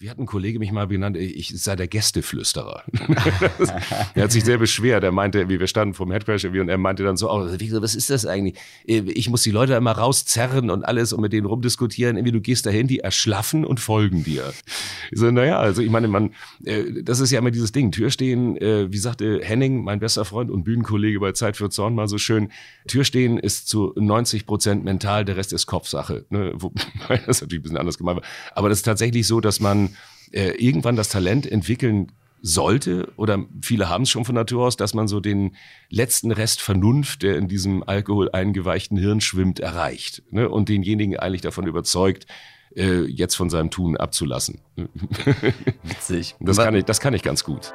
wie hat ein Kollege mich mal benannt, ich sei der Gästeflüsterer. er hat sich sehr beschwert. Er meinte, wie wir standen vom Headcrash und er meinte dann so, oh, was ist das eigentlich? Ich muss die Leute immer rauszerren und alles und mit denen rumdiskutieren. Irgendwie du gehst dahin, die erschlaffen und folgen dir. Ich so, naja, also ich meine, man, äh, das ist ja immer dieses Ding. Türstehen, äh, wie sagte Henning, mein bester Freund und Bühnenkollege bei Zeit für Zorn mal so schön, Türstehen ist zu 90 Prozent mental, der Rest ist Kopfsache. Ne? Das natürlich ein bisschen anders gemeint. Aber das ist tatsächlich so, dass man äh, irgendwann das Talent entwickeln sollte, oder viele haben es schon von Natur aus, dass man so den letzten Rest Vernunft, der in diesem Alkohol eingeweichten Hirn schwimmt, erreicht ne? und denjenigen eigentlich davon überzeugt, äh, jetzt von seinem Tun abzulassen. Witzig. Das kann, ich, das kann ich ganz gut.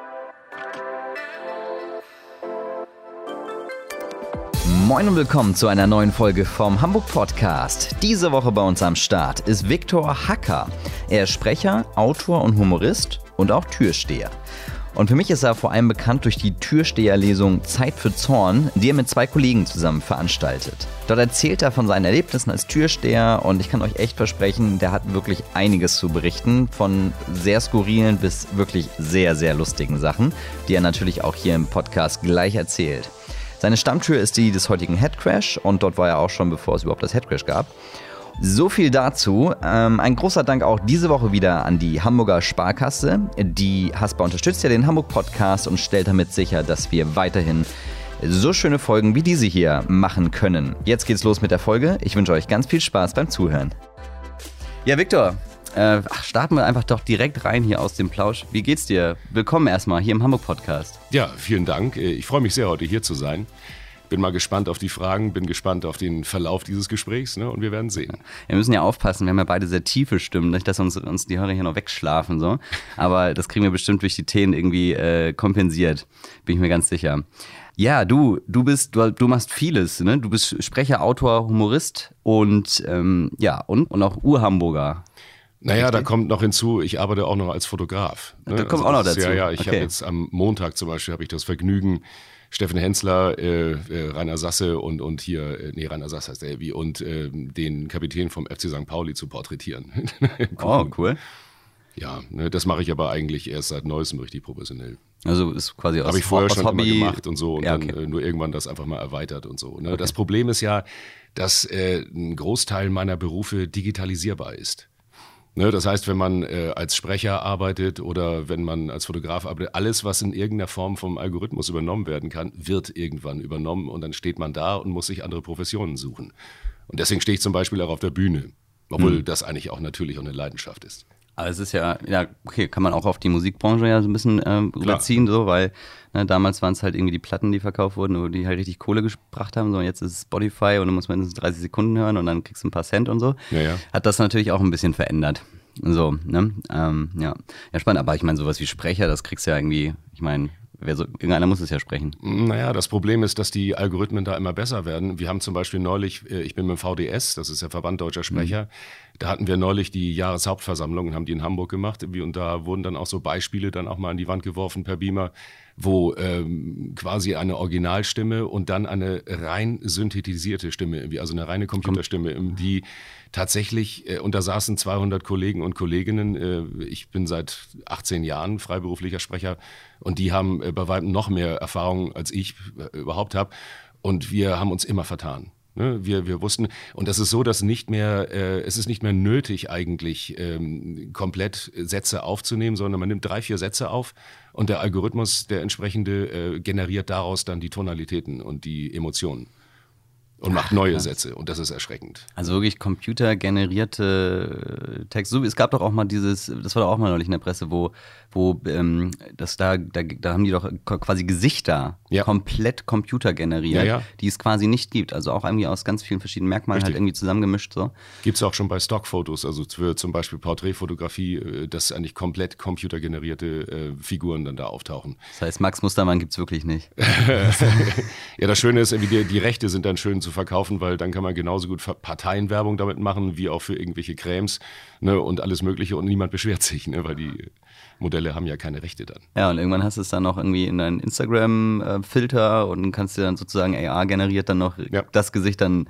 Moin und willkommen zu einer neuen Folge vom Hamburg Podcast. Diese Woche bei uns am Start ist Viktor Hacker. Er ist Sprecher, Autor und Humorist und auch Türsteher. Und für mich ist er vor allem bekannt durch die Türsteherlesung Zeit für Zorn, die er mit zwei Kollegen zusammen veranstaltet. Dort erzählt er von seinen Erlebnissen als Türsteher und ich kann euch echt versprechen, der hat wirklich einiges zu berichten, von sehr skurrilen bis wirklich sehr, sehr lustigen Sachen, die er natürlich auch hier im Podcast gleich erzählt. Seine Stammtür ist die des heutigen Headcrash und dort war er auch schon, bevor es überhaupt das Headcrash gab. So viel dazu. Ähm, ein großer Dank auch diese Woche wieder an die Hamburger Sparkasse. Die Haspa unterstützt ja den Hamburg Podcast und stellt damit sicher, dass wir weiterhin so schöne Folgen wie diese hier machen können. Jetzt geht's los mit der Folge. Ich wünsche euch ganz viel Spaß beim Zuhören. Ja, Viktor, äh, ach, starten wir einfach doch direkt rein hier aus dem Plausch. Wie geht's dir? Willkommen erstmal hier im Hamburg Podcast. Ja, vielen Dank. Äh, ich freue mich sehr, heute hier zu sein. Bin mal gespannt auf die Fragen, bin gespannt auf den Verlauf dieses Gesprächs ne? und wir werden sehen. Wir müssen ja aufpassen, wir haben ja beide sehr tiefe Stimmen, nicht, dass uns, uns die Hörer hier noch wegschlafen. So. Aber das kriegen wir bestimmt durch die Themen irgendwie äh, kompensiert, bin ich mir ganz sicher. Ja, du, du bist, du, du machst vieles, ne? Du bist Sprecher, Autor, Humorist und ähm, ja, und, und auch Urhamburger. Naja, da kommt noch hinzu, ich arbeite auch noch als Fotograf. Ne? Da kommt also auch noch dazu. Ja, ja, ich okay. habe jetzt am Montag zum Beispiel habe ich das Vergnügen, Steffen Hensler, äh, äh, Rainer Sasse und, und hier, äh, nee, Rainer Sasse heißt der wie, und äh, den Kapitän vom FC St. Pauli zu porträtieren. oh, cool. Ja, ne, das mache ich aber eigentlich erst seit neuestem richtig professionell. Also ist quasi aus Habe ich vorher schon Hobby immer gemacht und so und ja, okay. dann äh, nur irgendwann das einfach mal erweitert und so. Ne? Okay. Das Problem ist ja, dass äh, ein Großteil meiner Berufe digitalisierbar ist. Ne, das heißt, wenn man äh, als Sprecher arbeitet oder wenn man als Fotograf arbeitet, alles, was in irgendeiner Form vom Algorithmus übernommen werden kann, wird irgendwann übernommen und dann steht man da und muss sich andere Professionen suchen. Und deswegen stehe ich zum Beispiel auch auf der Bühne, obwohl mhm. das eigentlich auch natürlich auch eine Leidenschaft ist. Aber es ist ja, ja, okay, kann man auch auf die Musikbranche ja so ein bisschen äh, überziehen, so, weil ne, damals waren es halt irgendwie die Platten, die verkauft wurden, die halt richtig Kohle gebracht haben. So, und jetzt ist es Spotify und dann muss man mindestens 30 Sekunden hören und dann kriegst du ein paar Cent und so. Ja, ja. Hat das natürlich auch ein bisschen verändert. So, ne? Ähm, ja. ja, spannend. Aber ich meine, sowas wie Sprecher, das kriegst du ja irgendwie, ich meine, Wer so, irgendeiner muss es ja sprechen. Naja, das Problem ist, dass die Algorithmen da immer besser werden. Wir haben zum Beispiel neulich, äh, ich bin mit dem VDS, das ist der Verband Deutscher Sprecher, mhm. Da hatten wir neulich die Jahreshauptversammlung und haben die in Hamburg gemacht. Und da wurden dann auch so Beispiele dann auch mal an die Wand geworfen per Beamer, wo ähm, quasi eine Originalstimme und dann eine rein synthetisierte Stimme, also eine reine Computerstimme, die tatsächlich, äh, und da saßen 200 Kollegen und Kolleginnen, äh, ich bin seit 18 Jahren freiberuflicher Sprecher und die haben äh, bei weitem noch mehr Erfahrung als ich äh, überhaupt habe und wir haben uns immer vertan. Ne? Wir, wir wussten, und das ist so, dass nicht mehr, äh, es ist nicht mehr nötig eigentlich ähm, komplett Sätze aufzunehmen, sondern man nimmt drei, vier Sätze auf und der Algorithmus, der entsprechende, äh, generiert daraus dann die Tonalitäten und die Emotionen und macht neue Sätze und das ist erschreckend. Also wirklich computergenerierte äh, Texte. es gab doch auch mal dieses, das war doch auch mal neulich in der Presse, wo, wo ähm, das da, da, da haben die doch quasi Gesichter ja. komplett computergeneriert, ja, die es quasi nicht gibt. Also auch irgendwie aus ganz vielen verschiedenen Merkmalen halt Richtig. halt irgendwie zusammengemischt. So. Gibt es auch schon bei Stockfotos, also für zum Beispiel Porträtfotografie, äh, dass eigentlich komplett computergenerierte äh, Figuren dann da auftauchen. Das heißt, Max Mustermann gibt es wirklich nicht. ja, das Schöne ist, die, die Rechte sind dann schön zu verkaufen, weil dann kann man genauso gut Parteienwerbung damit machen, wie auch für irgendwelche Cremes ne, und alles Mögliche und niemand beschwert sich, ne, weil die Modelle haben ja keine Rechte dann. Ja, und irgendwann hast du es dann noch irgendwie in deinen Instagram-Filter und kannst dir dann sozusagen AR generiert dann noch ja. das Gesicht dann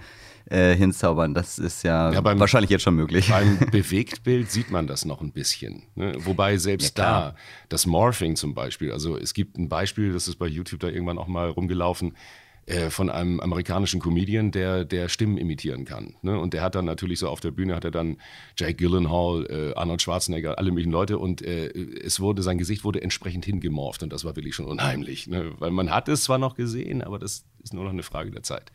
äh, hinzaubern. Das ist ja, ja beim, wahrscheinlich jetzt schon möglich. Beim Bewegtbild sieht man das noch ein bisschen. Ne? Wobei selbst ja, da, das Morphing zum Beispiel, also es gibt ein Beispiel, das ist bei YouTube da irgendwann auch mal rumgelaufen, äh, von einem amerikanischen Comedian, der, der Stimmen imitieren kann. Ne? Und der hat dann natürlich so auf der Bühne, hat er dann Jake Gyllenhaal, äh, Arnold Schwarzenegger, alle möglichen Leute und äh, es wurde, sein Gesicht wurde entsprechend hingemorpht und das war wirklich schon unheimlich. Ne? Weil man hat es zwar noch gesehen, aber das ist nur noch eine Frage der Zeit.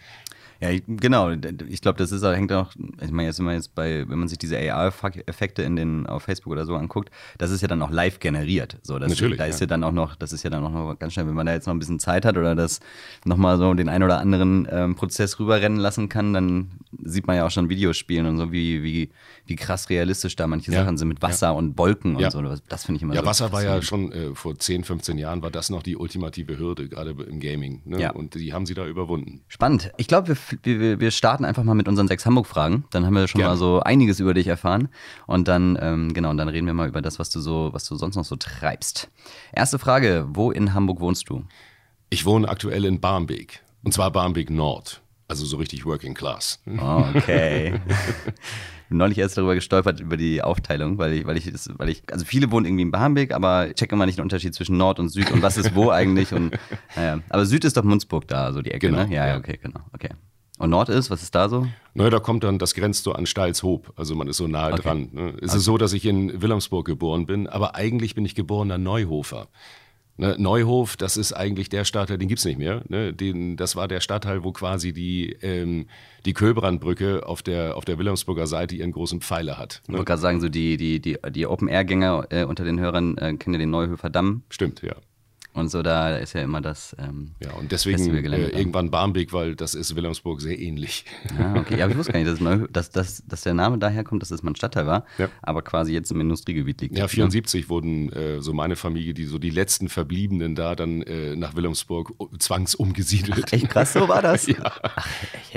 Ja, genau. Ich glaube, das ist, hängt auch, ich meine, jetzt, wenn man jetzt bei, wenn man sich diese AR-Effekte in den, auf Facebook oder so anguckt, das ist ja dann auch live generiert. So, das, Natürlich. Da ist ja. ja dann auch noch, das ist ja dann auch noch ganz schnell, wenn man da jetzt noch ein bisschen Zeit hat oder das nochmal so den ein oder anderen ähm, Prozess rüberrennen lassen kann, dann sieht man ja auch schon Videospielen und so, wie, wie, wie krass realistisch da manche ja. Sachen sind mit Wasser ja. und Wolken und so. Das finde ich immer Ja, so Wasser war ja schon äh, vor 10, 15 Jahren war das noch die ultimative Hürde, gerade im Gaming. Ne? Ja. Und die haben sie da überwunden. Spannend. Ich glaube, wir, wir, wir starten einfach mal mit unseren sechs Hamburg-Fragen. Dann haben wir schon Gerne. mal so einiges über dich erfahren. Und dann, ähm, genau, und dann reden wir mal über das, was du so, was du sonst noch so treibst. Erste Frage: Wo in Hamburg wohnst du? Ich wohne aktuell in Barmbek. Und zwar Barmbek Nord. Also so richtig Working Class. Oh, okay. bin neulich erst darüber gestolpert, über die Aufteilung, weil ich, weil ich, weil ich, also viele wohnen irgendwie in Barmbek, aber ich check immer nicht den Unterschied zwischen Nord und Süd und was ist wo eigentlich. Und, naja. Aber Süd ist doch Munzburg da, so die Ecke, genau, ne? Ja, ja, okay, genau. Okay. Und Nord ist, was ist da so? Naja, da kommt dann, das grenzt so an Stalshoop, also man ist so nahe okay. dran. Ne? Es okay. ist so, dass ich in Wilhelmsburg geboren bin, aber eigentlich bin ich geborener Neuhofer. Ne, Neuhof, das ist eigentlich der Stadtteil, den gibt es nicht mehr. Ne? Den, das war der Stadtteil, wo quasi die, ähm, die Köbrandbrücke auf der, auf der Wilhelmsburger Seite ihren großen Pfeiler hat. Ne? Ich wollte gerade sagen, so die, die, die, die Open-Air-Gänger äh, unter den Hörern äh, kennen ja den Neuhöfer Damm. Stimmt, ja. Und so, da ist ja immer das. Ähm, ja, und deswegen äh, irgendwann Barmbek, weil das ist Wilhelmsburg sehr ähnlich. Ja, ah, okay. Ja, aber ich wusste gar nicht, dass, dass, dass, dass der Name daher kommt, dass es mal ein Stadtteil war, ja. aber quasi jetzt im Industriegebiet liegt. Ja, 74 ne? wurden äh, so meine Familie, die so die letzten Verbliebenen da dann äh, nach Wilhelmsburg zwangsumgesiedelt. Ach, echt krass, so war das? ja. Ach,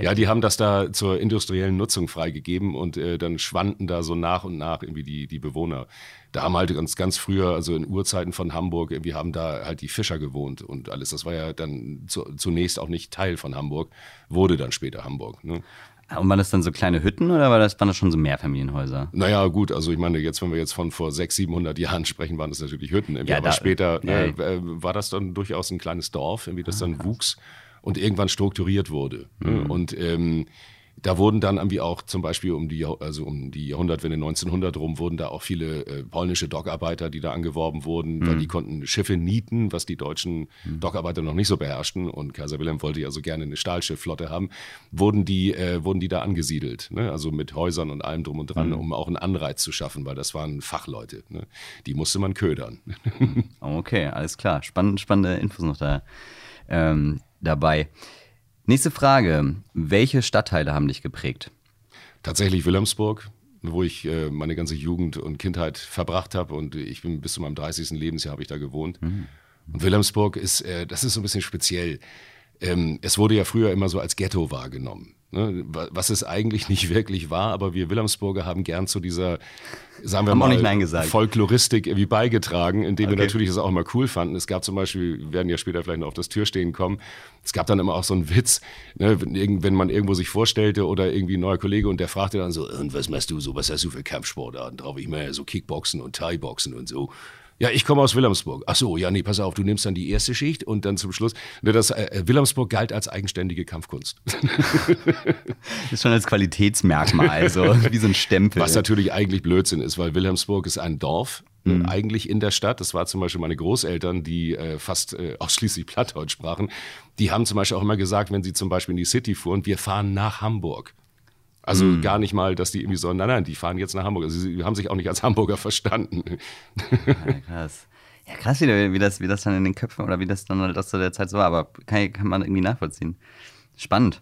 ja, die haben das da zur industriellen Nutzung freigegeben und äh, dann schwanden da so nach und nach irgendwie die, die Bewohner da haben halt ganz, ganz früher, also in Urzeiten von Hamburg, wir haben da halt die Fischer gewohnt und alles. Das war ja dann zu, zunächst auch nicht Teil von Hamburg, wurde dann später Hamburg. Ne? Und waren das dann so kleine Hütten oder war das, waren das schon so Mehrfamilienhäuser? Naja, gut, also ich meine, jetzt, wenn wir jetzt von vor 600, 700 Jahren sprechen, waren das natürlich Hütten. Irgendwie. Ja, aber da, später ja, äh, war das dann durchaus ein kleines Dorf, irgendwie das ah, dann krass. wuchs und irgendwann strukturiert wurde. Mhm. Und ähm, da wurden dann irgendwie auch zum Beispiel um die, also um die Jahrhundertwende 1900 rum, wurden da auch viele äh, polnische Dockarbeiter, die da angeworben wurden, mhm. weil die konnten Schiffe nieten, was die deutschen mhm. Dockarbeiter noch nicht so beherrschten. Und Kaiser Wilhelm wollte ja so gerne eine Stahlschiffflotte haben, wurden die, äh, wurden die da angesiedelt. Ne? Also mit Häusern und allem drum und dran, mhm. um auch einen Anreiz zu schaffen, weil das waren Fachleute. Ne? Die musste man ködern. okay, alles klar. Spannend, spannende Infos noch da ähm, dabei. Nächste Frage. Welche Stadtteile haben dich geprägt? Tatsächlich Wilhelmsburg, wo ich äh, meine ganze Jugend und Kindheit verbracht habe. Und ich bin bis zu meinem 30. Lebensjahr habe ich da gewohnt. Mhm. Und Wilhelmsburg ist, äh, das ist so ein bisschen speziell. Ähm, es wurde ja früher immer so als Ghetto wahrgenommen. Ne, was es eigentlich nicht wirklich war, aber wir Wilhelmsburger haben gern zu dieser, sagen wir haben mal, Folkloristik irgendwie beigetragen, indem okay. wir natürlich das auch immer cool fanden. Es gab zum Beispiel, wir werden ja später vielleicht noch auf das Türstehen kommen, es gab dann immer auch so einen Witz, ne, wenn, man irgendwo sich vorstellte oder irgendwie ein neuer Kollege und der fragte dann so, und was machst du so, was hast du für Kampfsportarten drauf? Ich meine so Kickboxen und Thai-Boxen und so. Ja, ich komme aus Wilhelmsburg. Ach so, ja, nee, pass auf, du nimmst dann die erste Schicht und dann zum Schluss. Das, äh, Wilhelmsburg galt als eigenständige Kampfkunst. das ist schon als Qualitätsmerkmal, so wie so ein Stempel. Was natürlich eigentlich Blödsinn ist, weil Wilhelmsburg ist ein Dorf, äh, mhm. eigentlich in der Stadt. Das war zum Beispiel meine Großeltern, die äh, fast äh, ausschließlich Plattdeutsch sprachen. Die haben zum Beispiel auch immer gesagt, wenn sie zum Beispiel in die City fuhren, wir fahren nach Hamburg. Also mhm. gar nicht mal, dass die irgendwie so, nein, nein, die fahren jetzt nach Hamburg. Also sie haben sich auch nicht als Hamburger verstanden. Ja, krass. Ja, krass, wie, wie, das, wie das dann in den Köpfen oder wie das dann halt zu der Zeit so war, aber kann, kann man irgendwie nachvollziehen. Spannend.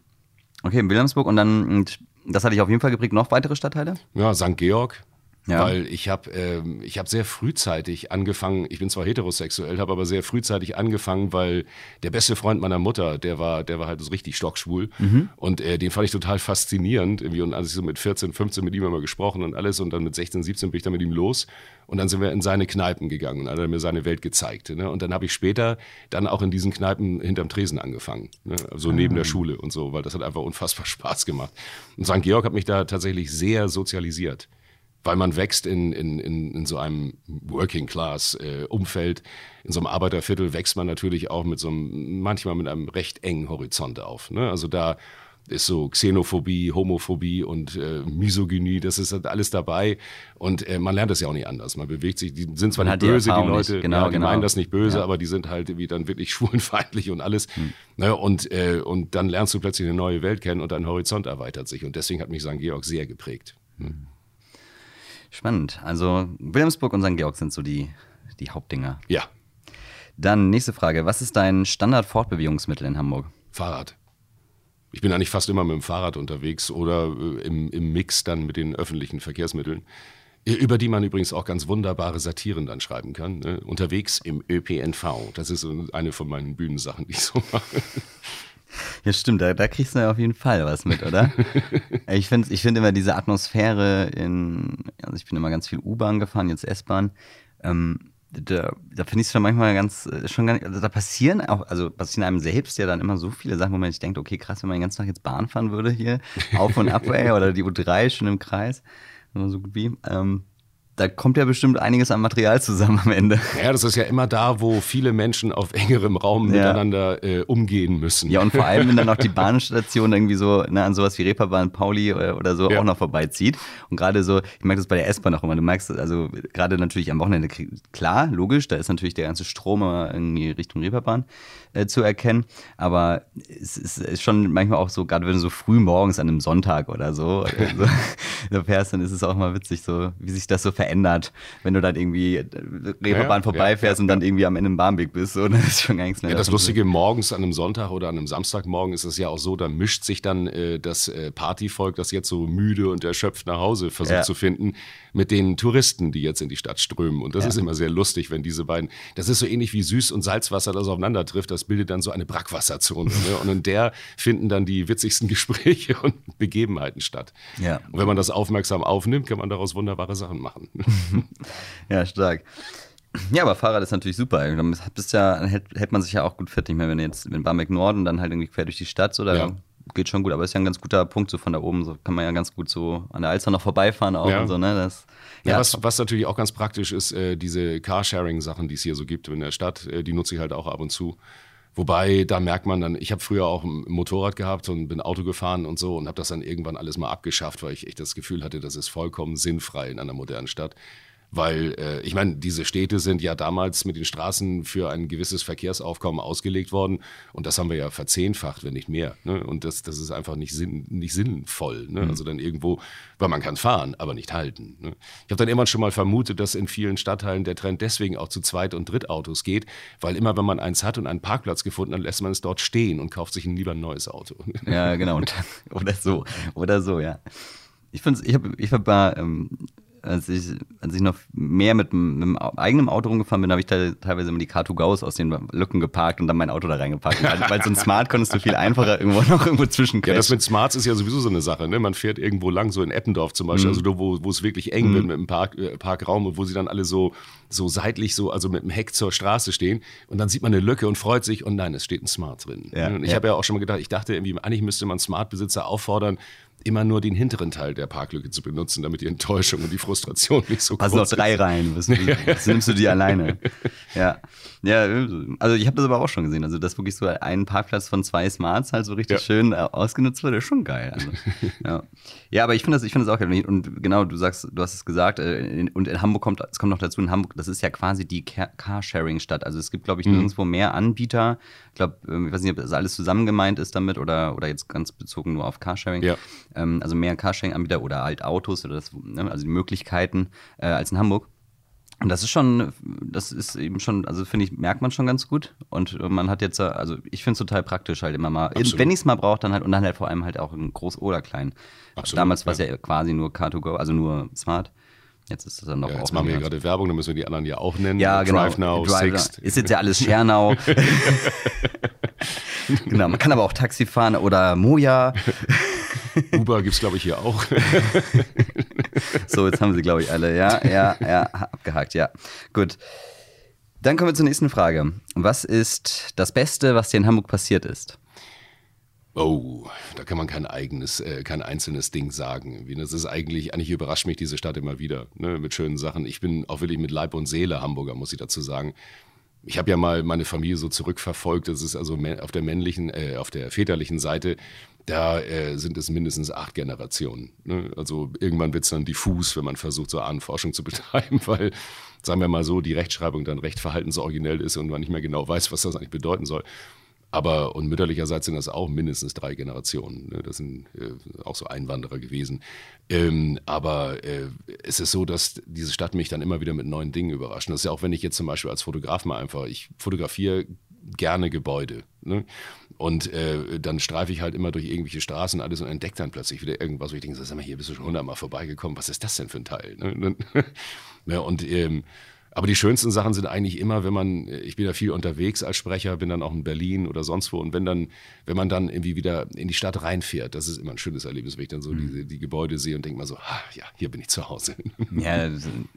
Okay, in Wilhelmsburg und dann, und das hatte ich auf jeden Fall geprägt, noch weitere Stadtteile? Ja, St. Georg, Ja. Weil ich habe ähm, ich hab sehr frühzeitig angefangen, ich bin zwar heterosexuell, habe aber sehr frühzeitig angefangen, weil der beste Freund meiner Mutter, der war, der war halt so richtig stockschwul. Mhm. Und äh, den fand ich total faszinierend. Irgendwie. Und als ich so mit 14, 15 mit ihm immer gesprochen und alles und dann mit 16, 17 bin ich dann mit ihm los. Und dann sind wir in seine Kneipen gegangen und hat er mir seine Welt gezeigt. Ne? Und dann habe ich später dann auch in diesen Kneipen hinterm Tresen angefangen. Ne? So neben der. Schule und so, weil das hat einfach unfassbar Spaß gemacht. Und St. Georg hat mich da tatsächlich sehr sozialisiert weil man wächst in, in, in, in so einem Working-Class-Umfeld, äh, in so einem Arbeiterviertel wächst man natürlich auch mit so einem, manchmal mit einem recht engen Horizont auf. Ne? Also da ist so Xenophobie, Homophobie und äh, Misogynie, das ist halt alles dabei. Und äh, man lernt das ja auch nicht anders. Man bewegt sich, die sind zwar nicht böse, die, die Leute, nicht. Genau, ja, die genau. meinen das nicht böse, ja. aber die sind halt wie dann wirklich schwulenfeindlich und alles. Hm. Ne? Und, äh, und dann lernst du plötzlich eine neue Welt kennen und dein Horizont erweitert sich. Und deswegen hat mich St. Georg sehr geprägt. Hm. Spannend. Also Williamsburg und St. Georg sind so die, die Hauptdinger. Ja. Dann nächste Frage. Was ist dein Standard-Fortbewegungsmittel in Hamburg? Fahrrad. Ich bin eigentlich fast immer mit dem Fahrrad unterwegs oder äh, im, im Mix dann mit den öffentlichen Verkehrsmitteln über die man übrigens auch ganz wunderbare Satiren dann schreiben kann. Ne? Unterwegs im ÖPNV. Das ist eine von meinen Bühnensachen, die ich so mache. Ja, stimmt, da, da kriegst du ja auf jeden Fall was mit, oder? ich finde ich find immer diese Atmosphäre in, also ich bin immer ganz viel U-Bahn gefahren, jetzt S-Bahn. Ähm, da, da finde ich es schon manchmal ganz, äh, schon nicht, also da passieren auch, also passieren einem selbst ja dann immer so viele Sachen, wo man sich denkt, okay, krass, wenn man den ganzen Tag jetzt Bahn fahren würde hier, auf und ab, ey, oder die U3 schon im Kreis, so gut wie. Ähm, da kommt ja bestimmt einiges an Material zusammen am Ende. Ja, das ist ja immer da, wo viele Menschen auf engerem Raum ja. miteinander äh, umgehen müssen. Ja, und vor allem, wenn dann auch die Bahnstation irgendwie so ne, an sowas wie Reeperbahn, Pauli oder, oder so ja. auch noch vorbeizieht. Und gerade so, ich merke das bei der S-Bahn auch immer, du merkst, also gerade natürlich am Wochenende, klar, logisch, da ist natürlich der ganze Strom irgendwie Richtung Reeperbahn äh, zu erkennen. Aber es ist, ist, schon manchmal auch so, gerade wenn du so früh morgens an einem Sonntag oder so, oder so, so fährst, dann ist es auch mal witzig, so wie sich das so verändert, wenn du dann irgendwie äh, Reeperbahn ja, vorbeifährst ja, und dann irgendwie am Ende im Bahnweg bist. So, das ist schon gar nichts mehr. Ja, das Lustige, morgens an einem Sonntag oder an einem Samstagmorgen ist es ja auch so, da mischt sich dann äh, das äh, Partyvolk, das jetzt so müde und erschöpft nach Hause versucht zu finden, mit den Touristen, die jetzt in die Stadt strömen. Und das ist immer sehr lustig, wenn diese beiden, das ist so ähnlich wie Süß- und Salzwasser, das aufeinander trifft. Das das bildet dann so eine Brackwasserzone. Ne? Und in der finden dann die witzigsten Gespräche und Begebenheiten statt. Ja. Und wenn man das aufmerksam aufnimmt, kann man daraus wunderbare Sachen machen. ja, stark. Ja, aber Fahrrad ist natürlich super. Dann bist ja, hält, hält man sich ja auch gut fit. Ich meine, wenn jetzt in Barmbek Norden dann halt irgendwie quer durch die Stadt so, da ja. geht schon gut. Aber ist ja ein ganz guter Punkt so von da oben. So kann man ja ganz gut so an der Alster noch vorbeifahren auch ja. und so, ne? Das, ja, ja was, was natürlich auch ganz praktisch ist, äh, diese Carsharing-Sachen, die es hier so gibt in der Stadt, äh, die nutze ich halt auch ab und zu. Wobei, da merkt man dann, ich habe früher auch ein Motorrad gehabt und bin Auto gefahren und so und habe das dann irgendwann alles mal abgeschafft, weil ich echt das Gefühl hatte, das ist vollkommen sinnfrei in einer modernen Stadt. Weil äh, ich meine, diese Städte sind ja damals mit den Straßen für ein gewisses Verkehrsaufkommen ausgelegt worden und das haben wir ja verzehnfacht, wenn nicht mehr. Ne? Und das, das ist einfach nicht, sinn, nicht sinnvoll. Ne? Mhm. Also dann irgendwo, weil man kann fahren, aber nicht halten. Ne? Ich habe dann immer schon mal vermutet, dass in vielen Stadtteilen der Trend deswegen auch zu Zweit- und Drittautos geht, weil immer, wenn man eins hat und einen Parkplatz gefunden, dann lässt man es dort stehen und kauft sich lieber ein neues Auto. Ja, genau. oder so. Oder so, ja. Ich, ich habe ich hab ähm, als ich, als ich noch mehr mit, mit einem eigenen Auto rumgefahren bin, habe ich da teilweise immer die Car2Go's aus den Lücken geparkt und dann mein Auto da reingepackt. weil, weil so ein Smart konntest du viel einfacher irgendwo noch irgendwo zwischen Ja, das mit Smarts ist ja sowieso so eine Sache. Ne? Man fährt irgendwo lang, so in Eppendorf zum Beispiel, mhm. also wo, wo es wirklich eng mhm. wird mit dem Park, äh, Parkraum und wo sie dann alle so, so seitlich so, also mit dem Heck zur Straße stehen und dann sieht man eine Lücke und freut sich und nein, es steht ein Smart drin. Ja, und ich ja. habe ja auch schon mal gedacht, ich dachte irgendwie, eigentlich müsste man Smart-Besitzer auffordern, immer nur den hinteren Teil der Parklücke zu benutzen, damit die Enttäuschung und die Frustration nicht so Passen groß noch drei rein, was, was nimmst du die alleine? Ja, ja also ich habe das aber auch schon gesehen, also dass wirklich so ein Parkplatz von zwei Smarts halt so richtig ja. schön äh, ausgenutzt wird, ist schon geil. Also, ja. ja, aber ich finde das, ich finde das auch geil. Und genau, du sagst, du hast es gesagt, äh, und in Hamburg kommt, es kommt noch dazu, in Hamburg, das ist ja quasi die Carsharing-Stadt. Also es gibt, glaube ich, mhm. nirgendwo mehr Anbieter. Ich glaube, ähm, ich weiß nicht, ob das alles zusammen gemeint ist damit oder, oder jetzt ganz bezogen nur auf Carsharing. Ja ähm, also mehr Carsharing-Anbieter oder halt Autos oder das, ne, also die Möglichkeiten äh, als in Hamburg. Und das ist schon, das ist eben schon, also finde ich, merkt man schon ganz gut. Und man hat jetzt, also ich finde es total praktisch halt immer mal, Absolut. wenn ich es mal brauche, dann halt, und dann halt vor allem halt auch in groß oder klein. Absolut, Damals war es ja. ja quasi nur Car2Go, also nur Smart. Jetzt ist das dann noch Ja, jetzt machen wir hier gerade Werbung, dann müssen wir die anderen ja auch nennen. Ja, genau. Drive Now, Drive Sixt. Ist jetzt ja alles Schernau. genau, man kann aber auch Taxi fahren oder Moja. Uber gibt es, glaube ich, hier auch. So, jetzt haben sie, glaube ich, alle. Ja, ja, ja, abgehakt, ja. Gut. Dann kommen wir zur nächsten Frage. Was ist das Beste, was dir in Hamburg passiert ist? Oh, da kann man kein eigenes, äh, kein einzelnes Ding sagen. Das ist eigentlich, eigentlich überrascht mich diese Stadt immer wieder ne, mit schönen Sachen. Ich bin auch wirklich mit Leib und Seele Hamburger, muss ich dazu sagen. Ich habe ja mal meine Familie so zurückverfolgt. Das ist also auf der männlichen, äh, auf der väterlichen Seite, da äh, sind es mindestens acht Generationen. Ne? Also irgendwann wird es dann diffus, wenn man versucht, so Ahnenforschung zu betreiben, weil, sagen wir mal so, die Rechtschreibung dann recht verhaltensoriginell ist und man nicht mehr genau weiß, was das eigentlich bedeuten soll. Aber und mütterlicherseits sind das auch mindestens drei Generationen. Ne? Das sind äh, auch so Einwanderer gewesen. Ähm, aber äh, es ist so, dass diese Stadt mich dann immer wieder mit neuen Dingen überrascht. Das ist ja auch, wenn ich jetzt zum Beispiel als Fotograf mal einfach, ich fotografiere gerne Gebäude. Ne? Und äh, dann streife ich halt immer durch irgendwelche Straßen alles und entdecke dann plötzlich wieder irgendwas, wo ich denke, sag mal, hier bist du schon hundertmal vorbeigekommen, was ist das denn für ein Teil? Ne? ja, und ähm, aber die schönsten Sachen sind eigentlich immer, wenn man, ich bin ja viel unterwegs als Sprecher, bin dann auch in Berlin oder sonst wo und wenn dann, wenn man dann irgendwie wieder in die Stadt reinfährt, das ist immer ein schönes Erlebnis, wenn ich dann so diese, die Gebäude sehe und denke mal so, ah, ja, hier bin ich zu Hause. Ja,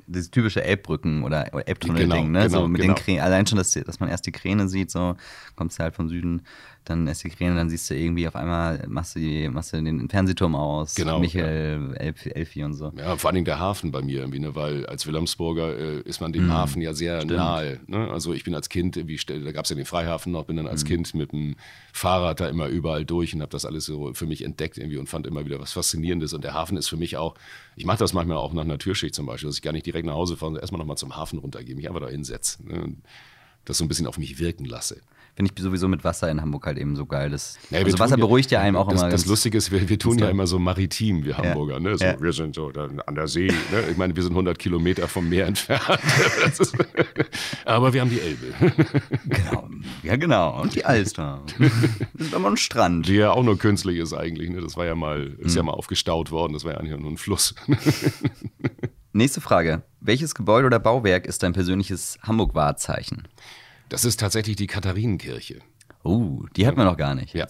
das, typische Elbbrücken oder Elbtunnel-Ding, Genau, ne? genau, so mit genau. den Kränen. Allein schon, dass, dass man erst die Kräne sieht, so kommst du halt vom Süden, dann erst die Kräne, dann siehst du irgendwie auf einmal, machst du, die, machst du den Fernsehturm aus, Genau, Michael, Elf, Elfi und so. Ja, vor allen Dingen der Hafen bei mir irgendwie, ne? weil als Wilhelmsburger äh, ist man dem Hafen ja sehr nahe. Ne? Also ich bin als Kind, irgendwie, da gab es ja den Freihafen noch, bin dann als Kind mit dem Fahrrad da immer überall durch und habe das alles so für mich entdeckt irgendwie und fand immer wieder was Faszinierendes. Und der Hafen ist für mich auch, ich mache das manchmal auch nach einer Türschicht zum Beispiel, dass ich gar nicht direkt nach Hause fahre, sondern erstmal nochmal zum Hafen runtergehe, mich einfach da hinsetze. Ne? Und das so ein bisschen auf mich wirken lasse. Finde ich sowieso mit Wasser in Hamburg halt eben so geil. Das, Ja, wir also Wasser beruhigt ja einem auch das, immer Das. Lustige ist, wir, wir tun ja immer so maritim, wir Hamburger. Ne? So, Ja. Wir sind so an der See. Ne? Ich meine, wir sind 100 Kilometer vom Meer entfernt. Ist, aber wir haben die Elbe, Genau. Ja, genau. Und die Alster. Sind aber ein Strand. die ja auch nur künstlich ist eigentlich. Ne? Das war ja mal, ist ja Mhm. mal aufgestaut worden. Das war ja eigentlich nur ein Fluss. Nächste Frage. Welches Gebäude oder Bauwerk ist dein persönliches Hamburg-Wahrzeichen? Das ist tatsächlich die Katharinenkirche. Oh, die hat man noch gar nicht. Ja.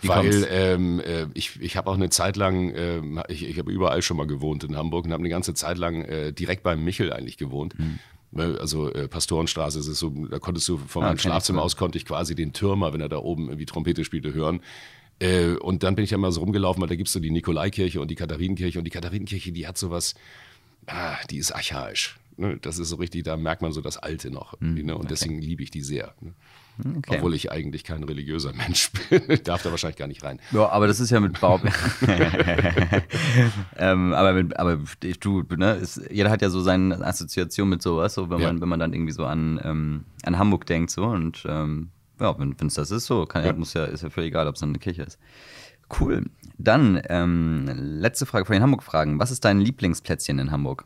Wie Weil ähm, äh, ich, ich habe auch eine Zeit lang, ähm, ich, ich habe überall schon mal gewohnt in Hamburg und habe eine ganze Zeit lang äh, direkt beim Michel eigentlich gewohnt. Mhm. Also äh, Pastorenstraße ist es so, da konntest du von Ah, meinem Schlafzimmer aus konnte ich quasi den Türmer, wenn er da oben irgendwie Trompete spielte, hören. Äh, und dann bin ich da mal so rumgelaufen, weil da gibt's so die Nikolaikirche und die Katharinenkirche und die Katharinenkirche, die hat sowas, ah, die ist archaisch. Ne? Das ist so richtig, da merkt man so das Alte noch. irgendwie, ne? Und deswegen liebe ich die sehr. Ne? Hm, Okay. Obwohl ich eigentlich kein religiöser Mensch bin. Ich darf da wahrscheinlich gar nicht rein. Ja, aber das ist ja mit Bau. ähm, aber, mit, aber du, ne, ist, jeder hat ja so seine Assoziation mit sowas, so wenn Ja. man, wenn man dann irgendwie so an, ähm, an Hamburg denkt, so und ähm, ja, wenn es das ist, so, kann, ja. Ja. muss ja, ist ja völlig egal, ob es dann eine Kirche ist. Cool. Dann, ähm, letzte Frage von den Hamburg-Fragen. Was ist dein Lieblingsplätzchen in Hamburg?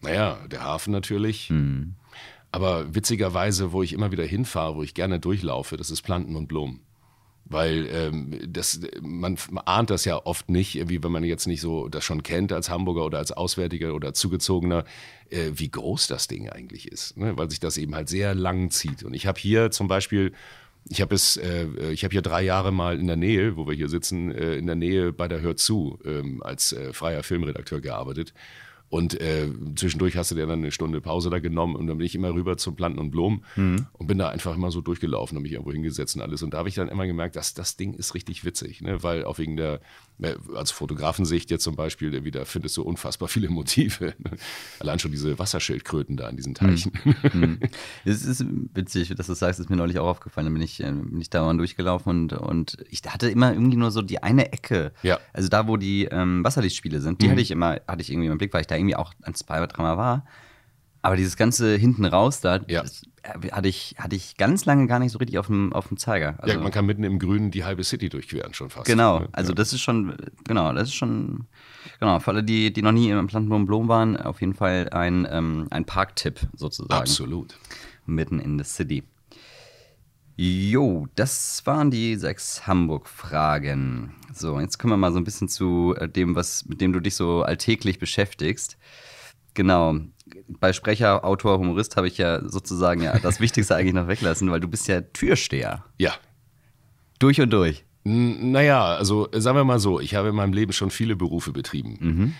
Naja, der Hafen natürlich. Hm. Aber witzigerweise, wo ich immer wieder hinfahre, wo ich gerne durchlaufe, das ist Planten und Blumen. Weil ähm, das, man, man ahnt das ja oft nicht, wie wenn man jetzt nicht so das schon kennt als Hamburger oder als Auswärtiger oder Zugezogener, äh, wie groß das Ding eigentlich ist. Ne? Weil sich das eben halt sehr lang zieht. Und ich habe hier zum Beispiel, ich habe es, äh, ich habe hier drei Jahre mal in der Nähe, wo wir hier sitzen, äh, in der Nähe bei der Hör zu ähm, als äh, freier Filmredakteur gearbeitet. Und äh, zwischendurch hast du dir dann eine Stunde Pause da genommen und dann bin ich immer rüber zum Planten und Blumen und bin da einfach immer so durchgelaufen und mich irgendwo hingesetzt und alles. Und da habe ich dann immer gemerkt, dass das Ding ist richtig witzig, ne? weil auch wegen der, als Fotografensicht jetzt zum Beispiel, äh, wieder findest du unfassbar viele Motive. Allein schon diese Wasserschildkröten da in diesen Teichen. Es ist witzig, dass du das sagst, ist mir neulich auch aufgefallen. Dann bin ich, äh, bin ich da mal durchgelaufen und, und ich hatte immer irgendwie nur so die eine Ecke. Ja. Also da, wo die ähm, Wasserlichtspiele sind, die hatte ich immer, hatte ich irgendwie im Blick, weil ich da irgendwie auch ein zwei, dreimal war. Aber dieses ganze hinten raus da, Ja. das äh, hatte ich, hatte ich ganz lange gar nicht so richtig auf dem, auf dem Zeiger. Also, ja, man kann mitten im Grünen die halbe City durchqueren schon fast. Genau, ne? also ja. das ist schon, genau, das ist schon, genau, für alle, die, die noch nie im Plantenbaum Blom waren, auf jeden Fall ein, ähm, ein Parktipp sozusagen. Absolut. Mitten in the city. Jo, das waren die sechs Hamburg-Fragen. So, jetzt kommen wir mal so ein bisschen zu äh, dem, was, mit dem du dich so alltäglich beschäftigst. Genau. Bei Sprecher, Autor, Humorist habe ich ja sozusagen ja das Wichtigste eigentlich noch weglassen, weil du bist ja Türsteher. Ja. Durch und durch. N naja, also sagen wir mal so, ich habe in meinem Leben schon viele Berufe betrieben. Mhm.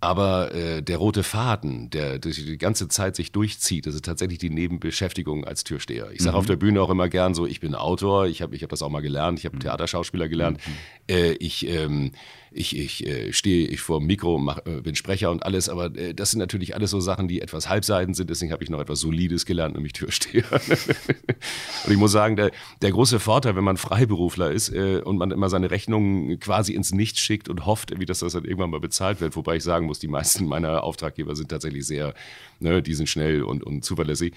Aber äh, der rote Faden, der durch die ganze Zeit sich durchzieht, das ist tatsächlich die Nebenbeschäftigung als Türsteher. Ich sage Mhm. auf der Bühne auch immer gern so, ich bin Autor, ich habe ich hab das auch mal gelernt, ich habe Theaterschauspieler gelernt. Äh, ich ähm, ich, ich äh, stehe ich vor dem Mikro, mach, äh, bin Sprecher und alles, aber äh, das sind natürlich alles so Sachen, die etwas halbseiden sind, deswegen habe ich noch etwas Solides gelernt, nämlich Türsteher. und ich muss sagen, der, der große Vorteil, wenn man Freiberufler ist äh, und man immer seine Rechnungen quasi ins Nichts schickt und hofft, wie das, das dann irgendwann mal bezahlt wird, wobei ich sagen muss, die meisten meiner Auftraggeber sind tatsächlich sehr, ne, die sind schnell und, und zuverlässig.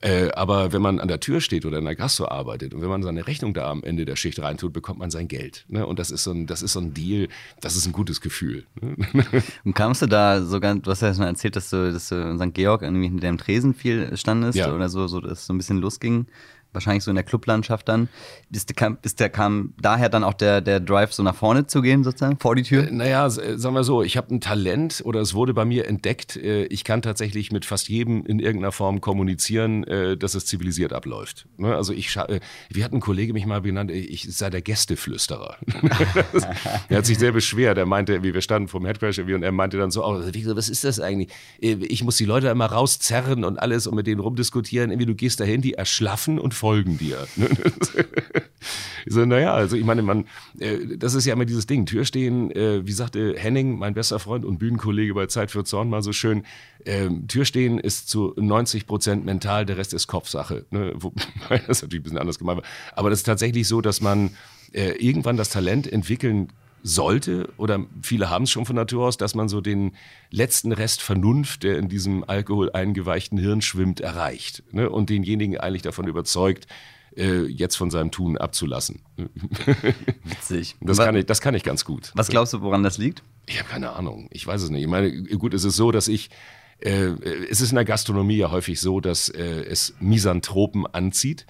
Äh, aber wenn man an der Tür steht oder in der Gastro arbeitet und wenn man seine Rechnung da am Ende der Schicht reintut, bekommt man sein Geld. Ne? Und das ist, so ein, das ist so ein Deal, das ist ein gutes Gefühl. Und kamst du da sogar, du hast ja schon erzählt, dass du, dass du in St. Georg irgendwie hinter dem Tresen viel standest Ja. oder so, so, dass es so ein bisschen losging. Wahrscheinlich so in der Clublandschaft dann. Ist, kam, ist der, kam daher dann auch der, der Drive, so nach vorne zu gehen, sozusagen, vor die Tür? Naja, s- äh, sagen wir so, ich habe ein Talent oder es wurde bei mir entdeckt, äh, ich kann tatsächlich mit fast jedem in irgendeiner Form kommunizieren, äh, dass es zivilisiert abläuft. Ne? Also ich, äh, wie hat ein Kollege mich mal benannt, äh, ich sei der Gästeflüsterer. Er hat sich sehr beschwert, er meinte, wie wir standen vom Headcrash und er meinte dann so, oh, was ist das eigentlich? Äh, Ich muss die Leute immer rauszerren und alles und mit denen rumdiskutieren, irgendwie du gehst dahin, die erschlaffen und folgen dir. Ich so, naja, also ich meine, man, äh, das ist ja immer dieses Ding, Türstehen, äh, wie sagte Henning, mein bester Freund und Bühnenkollege bei Zeit für Zorn mal so schön, ähm, Türstehen ist zu 90 Prozent mental, der Rest ist Kopfsache. Ne? Wobei das natürlich ein bisschen anders gemeint war. Aber das ist tatsächlich so, dass man äh, irgendwann das Talent entwickeln sollte, oder viele haben es schon von Natur aus, dass man so den letzten Rest Vernunft, der in diesem Alkohol eingeweichten Hirn schwimmt, erreicht. Ne? Und denjenigen eigentlich davon überzeugt, äh, jetzt von seinem Tun abzulassen. Witzig. Das kann, ich, das kann ich ganz gut. Was glaubst du, woran das liegt? Ich habe keine Ahnung. Ich weiß es nicht. Ich meine, gut, es ist so, dass ich. Äh, es ist in der Gastronomie ja häufig so, dass äh, es Misanthropen anzieht.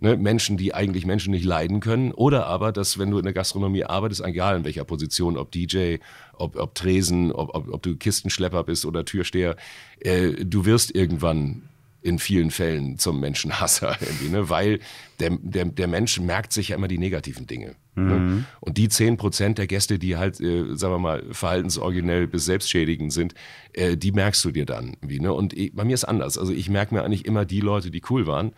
Ne? Menschen, die eigentlich Menschen nicht leiden können. Oder aber, dass wenn du in der Gastronomie arbeitest, egal in welcher Position, ob DJ, ob, ob Tresen, ob, ob, ob du Kistenschlepper bist oder Türsteher, äh, du wirst irgendwann in vielen Fällen zum Menschenhasser, irgendwie, ne? weil der, der, der Mensch merkt sich ja immer die negativen Dinge. Ne? Und die 10% der Gäste, die halt, äh, sagen wir mal, verhaltensoriginell bis selbstschädigend sind, äh, die merkst du dir dann. Irgendwie, ne? Und ich, bei mir ist anders. Also ich merke mir eigentlich immer die Leute, die cool waren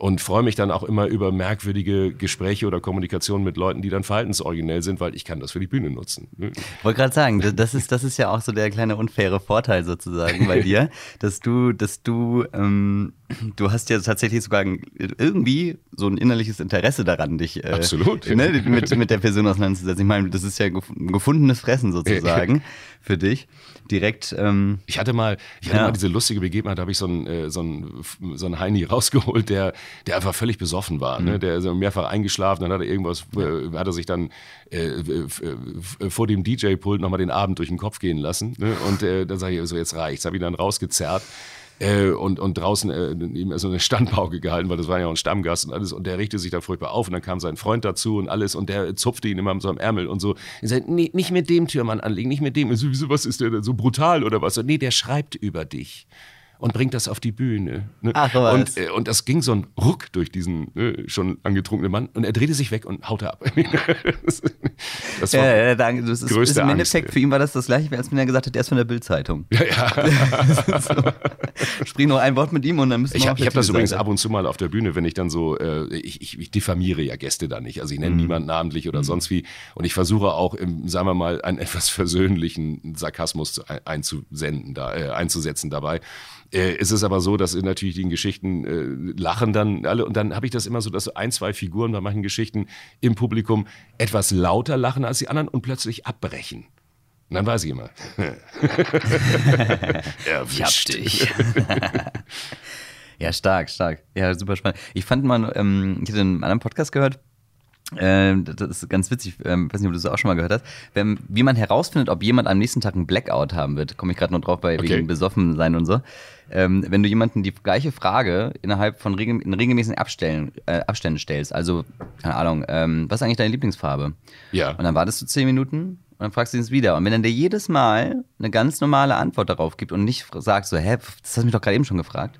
und freue mich dann auch immer über merkwürdige Gespräche oder Kommunikation mit Leuten, die dann verhaltensoriginell sind, weil ich kann das für die Bühne nutzen. ne? Wollte gerade sagen, das- ist, das ist ja auch so der kleine unfaire Vorteil sozusagen bei dir, dass du, dass du, ähm, du hast ja tatsächlich sogar irgendwie so ein innerliches Interesse daran, dich äh, Absolut. ne, mit, mit der Person auseinanderzusetzen. Ich meine, das ist ja ein gefundenes Fressen sozusagen für dich. Direkt, ähm, Ich hatte mal, ich hatte Ja. mal diese lustige Begebenheit, da habe ich so einen, äh, so einen, so einen Heini rausgeholt, der, der einfach völlig besoffen war. Mhm. Ne? Der ist mehrfach eingeschlafen, dann hat er irgendwas, äh, hat er sich dann äh, vor dem DJ-Pult nochmal den Abend durch den Kopf gehen lassen. Ne? Und äh, dann sage ich, so jetzt reicht's. Habe ihn dann rausgezerrt. Äh, und, und draußen äh, ihm so eine Standpauke gehalten, weil das war ja auch ein Stammgast und alles. Und der richtete sich da furchtbar auf und dann kam sein Freund dazu und alles und der zupfte ihn immer mit so einem Ärmel und so. Er sagt, nee, nicht mit dem Türmann anlegen, nicht mit dem. So, wieso, was ist der denn so brutal oder was? So, nee, der schreibt über dich und bringt das auf die Bühne. Ne? Ach, was. und, äh, und das ging so ein Ruck durch diesen äh, schon angetrunkenen Mann und er drehte sich weg und haute ab. das, war, ja, ja, danke. Das ist, größte ist im Angst, Endeffekt ey. für ihn war das das gleiche, als wenn er gesagt hat, der ist von der Bildzeitung. ja, ja. Sprich noch ein Wort mit ihm und dann müssen wir Ich auf habe das übrigens ab und zu mal auf der Bühne, wenn ich dann so, äh, ich, ich, ich diffamiere ja Gäste da nicht. Also ich nenne Mhm. niemanden namentlich oder sonst wie. Und ich versuche auch, im, sagen wir mal, einen etwas versöhnlichen Sarkasmus zu- ein- einzusenden, da, äh, einzusetzen dabei. Äh, es ist aber so, dass in natürlich die Geschichten äh, lachen dann alle und dann habe ich das immer so, dass so ein, zwei Figuren bei manchen Geschichten im Publikum etwas lauter lachen als die anderen und plötzlich abbrechen. Und dann weiß ich immer. Erwischt. dich. ja, stark, stark. Ja, super spannend. Ich fand mal, ähm, ich hatte einen anderen Podcast gehört, Ähm, das ist ganz witzig, ähm, weiß nicht, ob du das auch schon mal gehört hast. Wenn, wie man herausfindet, ob jemand am nächsten Tag einen Blackout haben wird, komme ich gerade noch drauf bei Okay. wegen besoffen sein und so. Ähm, wenn du jemanden die gleiche Frage innerhalb von regel in regelmäßigen Abstellen, äh, Abständen stellst, also, keine Ahnung, ähm, was ist eigentlich deine Lieblingsfarbe? Ja. Und dann wartest du zehn Minuten und dann fragst du ihn es wieder. Und wenn dann der jedes Mal eine ganz normale Antwort darauf gibt und nicht sagt so, hä, das hast du mich doch gerade eben schon gefragt,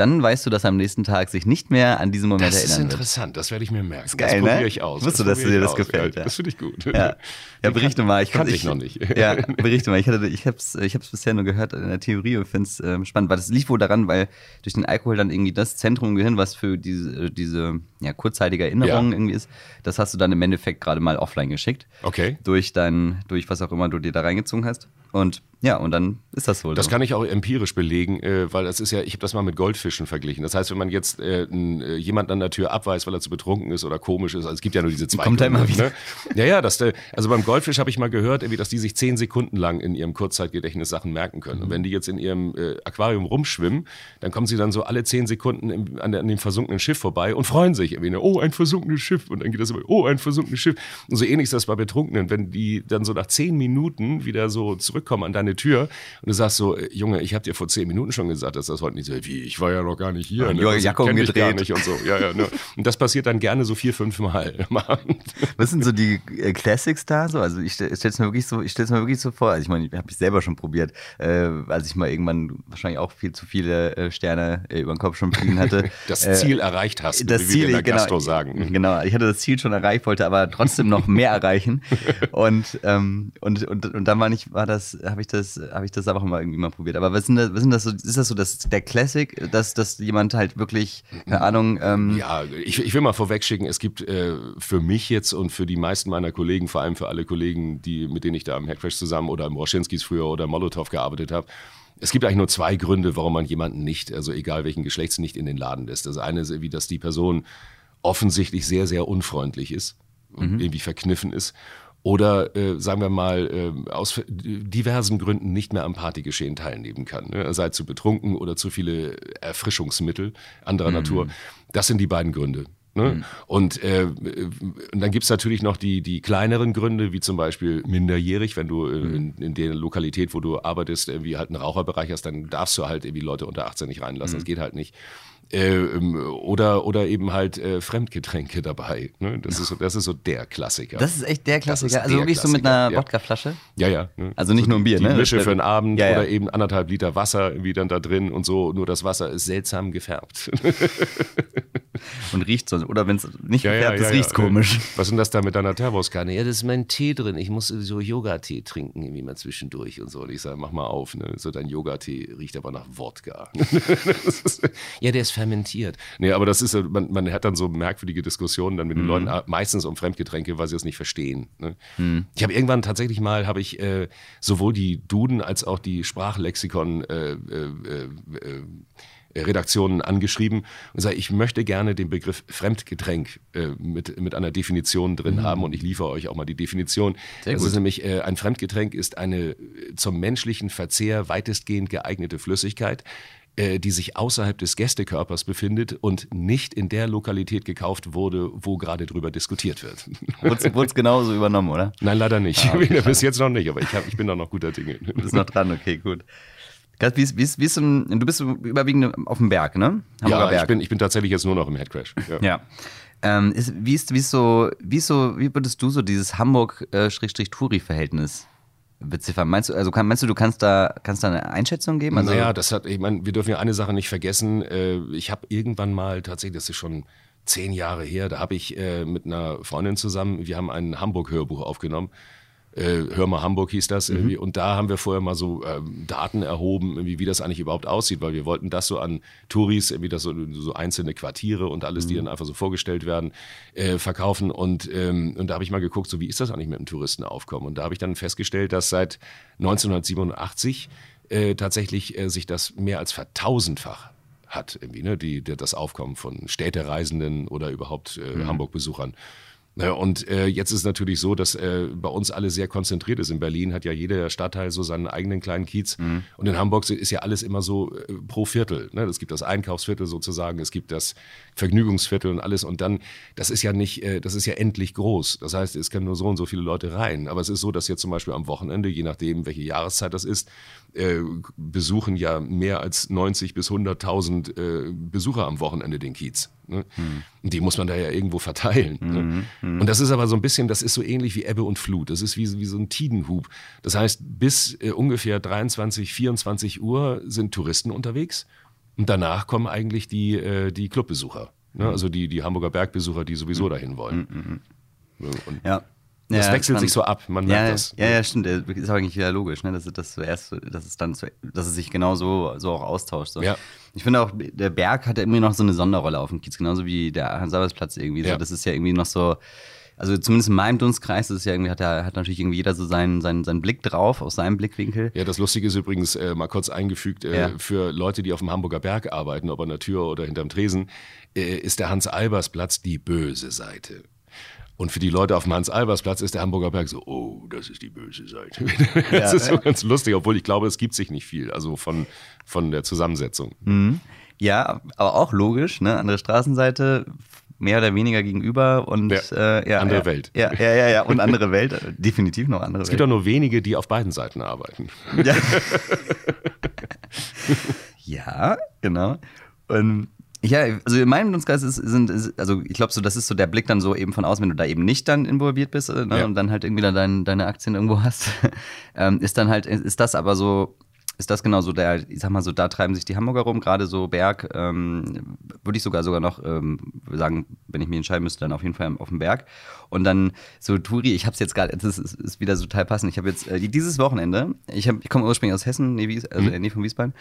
dann weißt du, dass er am nächsten Tag sich nicht mehr an diesen Moment Das ist erinnern wird. interessant, das werde ich mir merken. geil, das ne? probiere ich aus. Wusstest du, Das dass dir das aus. gefällt, Ja, ja. Das finde ich gut. Ja, ja berichte mal. Ich kannte ich, ich noch nicht. Ja, berichte mal. Ich, hatte, ich habe es ich hab's bisher nur gehört in der Theorie und finde es ähm, spannend, weil das liegt wohl daran, weil durch den Alkohol dann irgendwie das Zentrum im Gehirn, was für diese, diese ja, kurzzeitige Erinnerung Ja. irgendwie ist, das hast du dann im Endeffekt gerade mal offline geschickt. Okay. Durch dein, durch was auch immer du dir da reingezogen hast. Und ja, und dann ist das wohl Das so. kann ich auch empirisch belegen, äh, weil das ist ja, ich habe das mal mit Goldfischen verglichen. Das heißt, wenn man jetzt äh, äh, jemanden an der Tür abweist, weil er zu betrunken ist oder komisch ist, also es gibt ja nur diese zwei. Kommt da immer Gründe, Ne? Ja, ja, das, äh, also beim Goldfisch habe ich mal gehört, dass die sich zehn Sekunden lang in ihrem Kurzzeitgedächtnis Sachen merken können. Und wenn die jetzt in ihrem äh, Aquarium rumschwimmen, dann kommen sie dann so alle zehn Sekunden im, an, der, an dem versunkenen Schiff vorbei und freuen sich irgendwie. Ne? Oh, ein versunkenes Schiff. Und dann geht das immer, oh, ein versunkenes Schiff. Und so ähnlich ist das bei Betrunkenen. Wenn die dann so nach zehn Minuten wieder so zurückkommen an deine Tür und du sagst so, äh, Junge, ich habe dir vor zehn Minuten schon gesagt, dass das heute nicht so, wie, ich war ja noch gar nicht hier. Ja, Ne? Also, kenn dich gar nicht und so. Ja, ja, ne? Und das passiert dann gerne so vier, fünf Mal am Abend. Was sind so die äh, Classics da so? Also ich stelle es mir wirklich so, ich stelle es mir wirklich so vor. Also ich meine, ich habe ich selber schon probiert, äh, als ich mal irgendwann wahrscheinlich auch viel zu viele äh, Sterne äh, über den Kopf schon fliegen hatte. Das Äh, Ziel erreicht hast, das wie Ziel, wir in der genau, Gastro sagen. Genau, ich hatte das Ziel schon erreicht, wollte aber trotzdem noch mehr erreichen. Und, ähm, und, und, und dann war nicht, war das, habe ich das, habe ich das aber auch mal irgendwie mal probiert. Aber was sind das, was sind das so, ist das so das, der Classic, dass, dass jemand halt wirklich, keine Ahnung, ähm, Ja, ich, ich will mal vorwegschicken, es gibt äh, für mich jetzt und für die meisten meiner Kollegen, vor allem für alle Kollegen, die, mit denen ich da am Hackcrash zusammen oder im Roschinskis früher oder Molotow gearbeitet habe, es gibt eigentlich nur zwei Gründe, warum man jemanden nicht, also egal welchen Geschlechts, nicht in den Laden lässt. Das eine ist irgendwie, dass die Person offensichtlich sehr, sehr unfreundlich ist und irgendwie verkniffen ist. Oder äh, sagen wir mal, äh, aus ver- diversen Gründen nicht mehr am Partygeschehen teilnehmen kann. Ne? Sei zu betrunken oder zu viele Erfrischungsmittel anderer Natur. Das sind die beiden Gründe. Ne? Und, äh, und dann gibt's natürlich noch die, die kleineren Gründe, wie zum Beispiel minderjährig, wenn du äh, in, in der Lokalität, wo du arbeitest, irgendwie halt einen Raucherbereich hast, dann darfst du halt irgendwie Leute unter 18 nicht reinlassen. Das geht halt nicht. Äh, ähm, oder, oder eben halt äh, Fremdgetränke dabei. Ne? Das, ist so, das ist so der Klassiker. das ist echt der Klassiker. Also der wirklich so mit einer ja. Wodkaflasche. Ja, ja. Ne? Also nicht nur ein Bier, die ne? Mische Das- für einen Abend Ja, ja. oder eben anderthalb Liter Wasser irgendwie dann da drin und so. Nur das Wasser ist seltsam gefärbt. Und riecht so. Oder wenn es nicht gefärbt ist, riecht's komisch. Was ist denn das da mit deiner Thermoskanne? Ja, das ist mein Tee drin. Ich muss so Yoga-Tee trinken, irgendwie mal zwischendurch und so. Und ich sage, mach mal auf. Ne? So dein Yoga-Tee riecht aber nach Wodka. Ja, der ist fermentiert. Nee, aber das ist, man, man hat dann so merkwürdige Diskussionen dann mit Mhm. den Leuten, äh, meistens um Fremdgetränke, weil sie es nicht verstehen. Ne? Mhm. Ich habe irgendwann tatsächlich mal, habe ich äh, sowohl die Duden als auch die Sprachlexikon äh, äh, äh, äh, Redaktionen angeschrieben und sage, ich möchte gerne den Begriff Fremdgetränk äh, mit, mit einer Definition drin haben und ich liefere euch auch mal die Definition. Mhm. Sehr das gut. ist nämlich, äh, ein Fremdgetränk ist eine äh, zum menschlichen Verzehr weitestgehend geeignete Flüssigkeit, die sich außerhalb des Gästekörpers befindet und nicht in der Lokalität gekauft wurde, wo gerade drüber diskutiert wird. Wurde es genauso übernommen, oder? Nein, leider nicht. Ah, okay, Bis jetzt noch nicht, aber ich, hab, ich bin da noch guter Dinge. Du bist noch dran, okay, gut. Wie ist, wie ist, wie ist im, du bist überwiegend auf dem Berg, ne? Hamburger Ja, Berg. ich bin, ich bin tatsächlich jetzt nur noch im Headcrash. Ja. Ja. Ähm, ist, wie, ist, wie, ist so, wie, ist so, wie würdest du so dieses Hamburg-Touri-Verhältnis beziffern? Meinst du, also kann, meinst du, du kannst da, kannst da eine Einschätzung geben? Also, naja, das hat, ich meine, wir dürfen ja eine Sache nicht vergessen. Äh, ich habe irgendwann mal, tatsächlich, das ist schon zehn Jahre her, da habe ich äh, mit einer Freundin zusammen, wir haben ein Hamburg-Hörbuch aufgenommen. Äh, Hör mal Hamburg hieß das irgendwie. Und da haben wir vorher mal so ähm, Daten erhoben, irgendwie, wie das eigentlich überhaupt aussieht, weil wir wollten das so an Touris, irgendwie das so, so einzelne Quartiere und alles, die dann einfach so vorgestellt werden, äh, verkaufen. Und, ähm, und da habe ich mal geguckt, so wie ist das eigentlich mit dem Touristenaufkommen? Und da habe ich dann festgestellt, dass seit 1987 äh, tatsächlich äh, sich das mehr als vertausendfach hat, irgendwie, ne? die, die, das Aufkommen von Städtereisenden oder überhaupt äh, Hamburg-Besuchern. Ja, und äh, jetzt ist es natürlich so, dass äh, bei uns alles sehr konzentriert ist. In Berlin hat ja jeder Stadtteil so seinen eigenen kleinen Kiez. Mhm. Und in Hamburg ist ja alles immer so äh, pro Viertel. Ne? Es gibt das Einkaufsviertel sozusagen, es gibt das Vergnügungsviertel und alles. Und dann, das ist ja nicht, äh, das ist ja endlich groß. Das heißt, es können nur so und so viele Leute rein. Aber es ist so, dass jetzt zum Beispiel am Wochenende, je nachdem, welche Jahreszeit das ist, äh, besuchen ja mehr als 90 bis 100.000 äh, Besucher am Wochenende den Kiez. Ne? Hm. Die muss man da ja irgendwo verteilen. Ne? Hm. Ne? Und das ist aber so ein bisschen, das ist so ähnlich wie Ebbe und Flut. Das ist wie, wie so ein Tidenhub. Das heißt, bis äh, ungefähr 23, 24 Uhr sind Touristen unterwegs und danach kommen eigentlich die, äh, die Clubbesucher. Ne? Hm. Also die, die Hamburger Bergbesucher, die sowieso hm. dahin wollen. Hm, und ja. Das wechselt man, sich so ab, man merkt ja, das. Ja, ja, stimmt. Das ist eigentlich wieder logisch, ne? dass, das zuerst, dass es dann, dass es sich genau so, so auch austauscht. So. Ja. Ich finde auch, der Berg hat ja irgendwie noch so eine Sonderrolle auf dem Kiez, genauso wie der Hans-Sabers-Platz irgendwie. So. Das ist ja irgendwie noch so, also zumindest in meinem Dunstkreis ist es ja irgendwie, hat, ja, hat natürlich irgendwie jeder so seinen, seinen, seinen Blick drauf, aus seinem Blickwinkel. Ja, das Lustige ist übrigens, äh, mal kurz eingefügt, äh, Ja. für Leute, die auf dem Hamburger Berg arbeiten, ob an der Tür oder hinterm Tresen, äh, ist der Hans-Albers-Platz die böse Seite. Und für die Leute auf dem Hans-Albers-Platz ist der Hamburger Berg so, oh, das ist die böse Seite. das ist so ganz lustig, obwohl ich glaube, es gibt sich nicht viel, also von, von der Zusammensetzung. Mhm. Ja, aber auch logisch, ne? Andere Straßenseite, mehr oder weniger gegenüber und Ja, äh, ja, andere ja, Welt. Ja, ja, ja, ja. Und andere Welt, äh, definitiv noch andere Es gibt Welt. auch nur wenige, die auf beiden Seiten arbeiten. Ja. ja, genau. Und ja, also in meinem Dunstkreis ist, sind, ist, also ich glaube so, das ist so der Blick dann so eben von außen, wenn du da eben nicht dann involviert bist äh, ne, Ja. und dann halt irgendwie dann dein, deine Aktien irgendwo hast, ähm, ist dann halt, ist das aber so, ist das genau so der, ich sag mal so, da treiben sich die Hamburger rum, gerade so Berg, ähm, würde ich sogar sogar noch ähm, sagen, wenn ich mich entscheiden müsste, dann auf jeden Fall auf dem Berg. Und dann so Touri, ich habe es jetzt gerade, das ist, ist wieder so total passend. Ich habe jetzt äh, dieses Wochenende, ich, hab, ich komme ursprünglich aus Hessen, nee, Wies, also in der Nähe von Wiesbaden.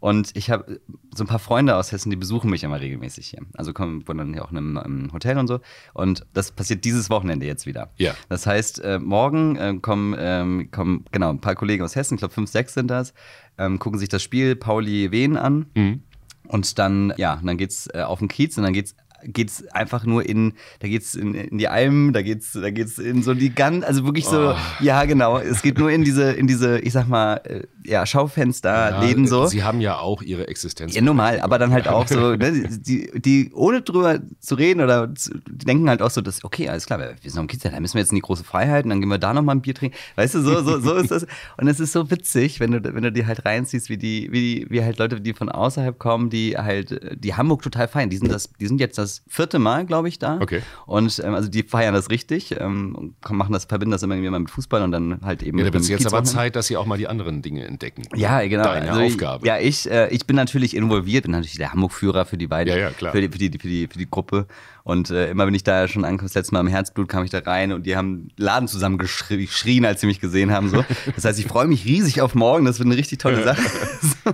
Und ich habe so ein paar Freunde aus Hessen, die besuchen mich immer regelmäßig hier. Also kommen wohnen dann hier auch in einem, Hotel und so. Und das passiert dieses Wochenende jetzt wieder. Ja. Das heißt, äh, morgen äh, kommen, ähm, kommen genau ein paar Kollegen aus Hessen, ich glaube fünf, sechs sind das, ähm, gucken sich das Spiel Pauli Wien an. Mhm. Und dann, ja, dann geht's äh, auf den Kiez und dann geht's geht's einfach nur in, da geht's in, in die Almen, da geht's, da geht's in so die ganz, also wirklich so, Oh. ja genau, es geht nur in diese, in diese, ich sag mal, äh, ja, Schaufenster, Ja, Läden so. Sie haben ja auch ihre Existenz. Ja, normal, aber dann halt auch so, ne, die, die, ohne drüber zu reden oder zu, die denken halt auch so, dass, okay, alles klar, wir sind am Kiez, da müssen wir jetzt in die große Freiheit und dann gehen wir da nochmal ein Bier trinken. Weißt du, so, so, so ist das. Und es ist so witzig, wenn du, wenn du die halt reinziehst, wie die, wie die, wie halt Leute, die von außerhalb kommen, die halt, die Hamburg total feiern. Die sind das, die sind jetzt das vierte Mal, glaube ich, da. Okay. Und ähm, also die feiern das richtig, ähm, und machen das, verbinden das immer irgendwie mal mit Fußball und dann halt eben. Ja, da wird jetzt aber. Zeit, dass Sie auch mal die anderen Dinge entdecken. Ja, genau. Deine Also Aufgabe. Ja, ich, äh, ich bin natürlich involviert, bin natürlich der Hamburg-Führer für die beiden, Ja, ja, klar. Für, die, für, die, für, die, für die Gruppe. Und äh, immer wenn ich da schon ankomme, das letzte Mal im Herzblut kam ich da rein und die haben Laden zusammen geschri- geschrien, als sie mich gesehen haben. So. Das heißt, ich freue mich riesig auf morgen, das wird eine richtig tolle Sache.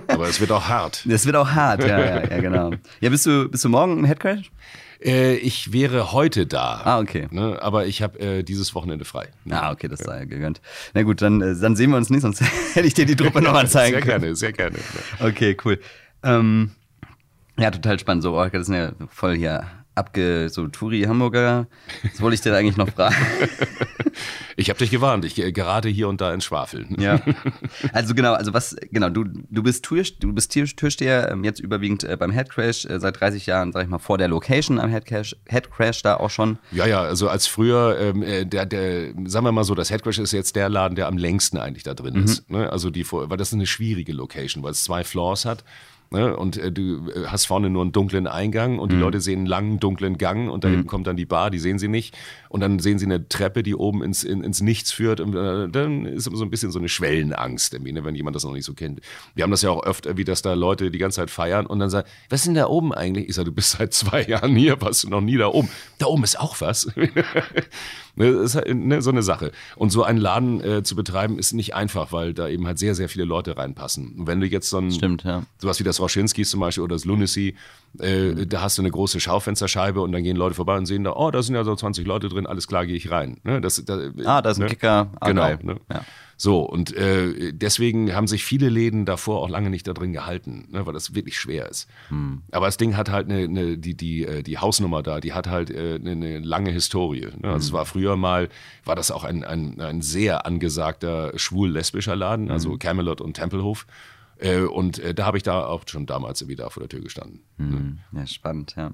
Aber es wird auch hart. Das wird auch hart, ja, ja, ja, genau. Ja, bist du, bist du morgen im Headcrash? Äh, ich wäre heute da. Ah, okay. Ne, aber ich habe äh, dieses Wochenende frei. Ah, okay, das sei gegönnt. Na gut, dann, äh, dann sehen wir uns nicht, sonst hätte ich dir die Truppe nochmal zeigen Sehr können. gerne, sehr gerne. Okay, cool. Ähm, ja, total spannend. So, oh, das ist ja voll hier abge, so Touri Hamburger. Was wollte ich dir eigentlich noch fragen? Ich habe dich gewarnt, ich äh, gerate hier und da ins Schwafeln. ja. Also genau, also was, genau, du, du bist Tür, du bist Tür, Türsteher, ähm, jetzt überwiegend äh, beim Headcrash, äh, seit 30 Jahren, sag ich mal, vor der Location am Headcrash, Headcrash da auch schon. Ja, ja, also als früher, ähm, äh, der, der, sagen wir mal so, das Headcrash ist jetzt der Laden, der am längsten eigentlich da drin ist. Ne? Also die, vor- weil das ist eine schwierige Location, weil es zwei Floors hat. Ne? Und äh, du äh, hast vorne nur einen dunklen Eingang und die Leute sehen einen langen, dunklen Gang und da hinten kommt dann die Bar, die sehen sie nicht. Und dann sehen sie eine Treppe, die oben ins, in, ins Nichts führt. Und äh, dann ist immer so ein bisschen so eine Schwellenangst, irgendwie, ne? wenn jemand das noch nicht so kennt. Wir haben das ja auch öfter, wie das da Leute die ganze Zeit feiern und dann sagen, was ist denn da oben eigentlich? Ich sage, du bist seit zwei Jahren hier, warst du noch nie da oben. Da oben ist auch was. Ne, Das ist halt, ne, so eine Sache. Und so einen Laden äh, zu betreiben ist nicht einfach, weil da eben halt sehr, sehr viele Leute reinpassen. Und wenn du jetzt so ein, Stimmt, ja. sowas wie das Roschinskis zum Beispiel oder das Lunacy, äh, mhm. da hast du eine große Schaufensterscheibe und dann gehen Leute vorbei und sehen da, oh, da sind ja so 20 Leute drin, alles klar, gehe ich rein. Ne? Das, da, ah, da ist ein ne? Kicker. Ah, genau. Ne? Ja. So, und äh, deswegen haben sich viele Läden davor auch lange nicht da drin gehalten, ne, weil das wirklich schwer ist. Hm. Aber das Ding hat halt eine, eine, die, die, äh, die Hausnummer da, die hat halt äh, eine, eine lange Historie. Ne? Also hm. es war früher mal, war das auch ein, ein, ein sehr angesagter schwul-lesbischer Laden, also hm. Camelot und Tempelhof. Äh, und äh, da habe ich da auch schon damals wieder vor der Tür gestanden. Mhm. Ja, spannend, ja.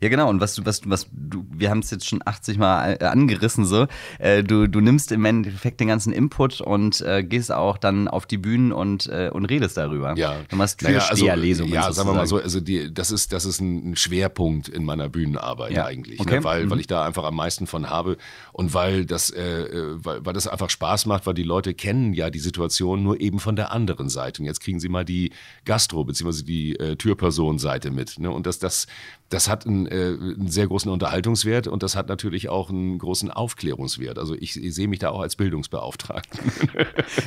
Ja, genau. Und was du, was du, was du, wir haben es jetzt schon 80 Mal äh, angerissen so. Äh, du, du nimmst im Endeffekt den ganzen Input und äh, gehst auch dann auf die Bühnen und, äh, und redest darüber. Ja. Du machst Türsteherlesungen. Naja, also, ja, sagen wir mal so, also die, das ist, das ist ein Schwerpunkt in meiner Bühnenarbeit ja. eigentlich. Ne? Okay. Ne? Weil, mhm. weil ich da einfach am meisten von habe und weil das, weil, weil das einfach Spaß macht, weil die Leute kennen ja die Situation nur eben von der anderen Seite. Und jetzt kriegen Sie mal die Gastro- bzw. die äh, Türpersonenseite mit. Ne? Und das, das, das hat einen, äh, einen, sehr großen Unterhaltungswert und das hat natürlich auch einen großen Aufklärungswert. Also ich, ich sehe mich da auch als Bildungsbeauftragten.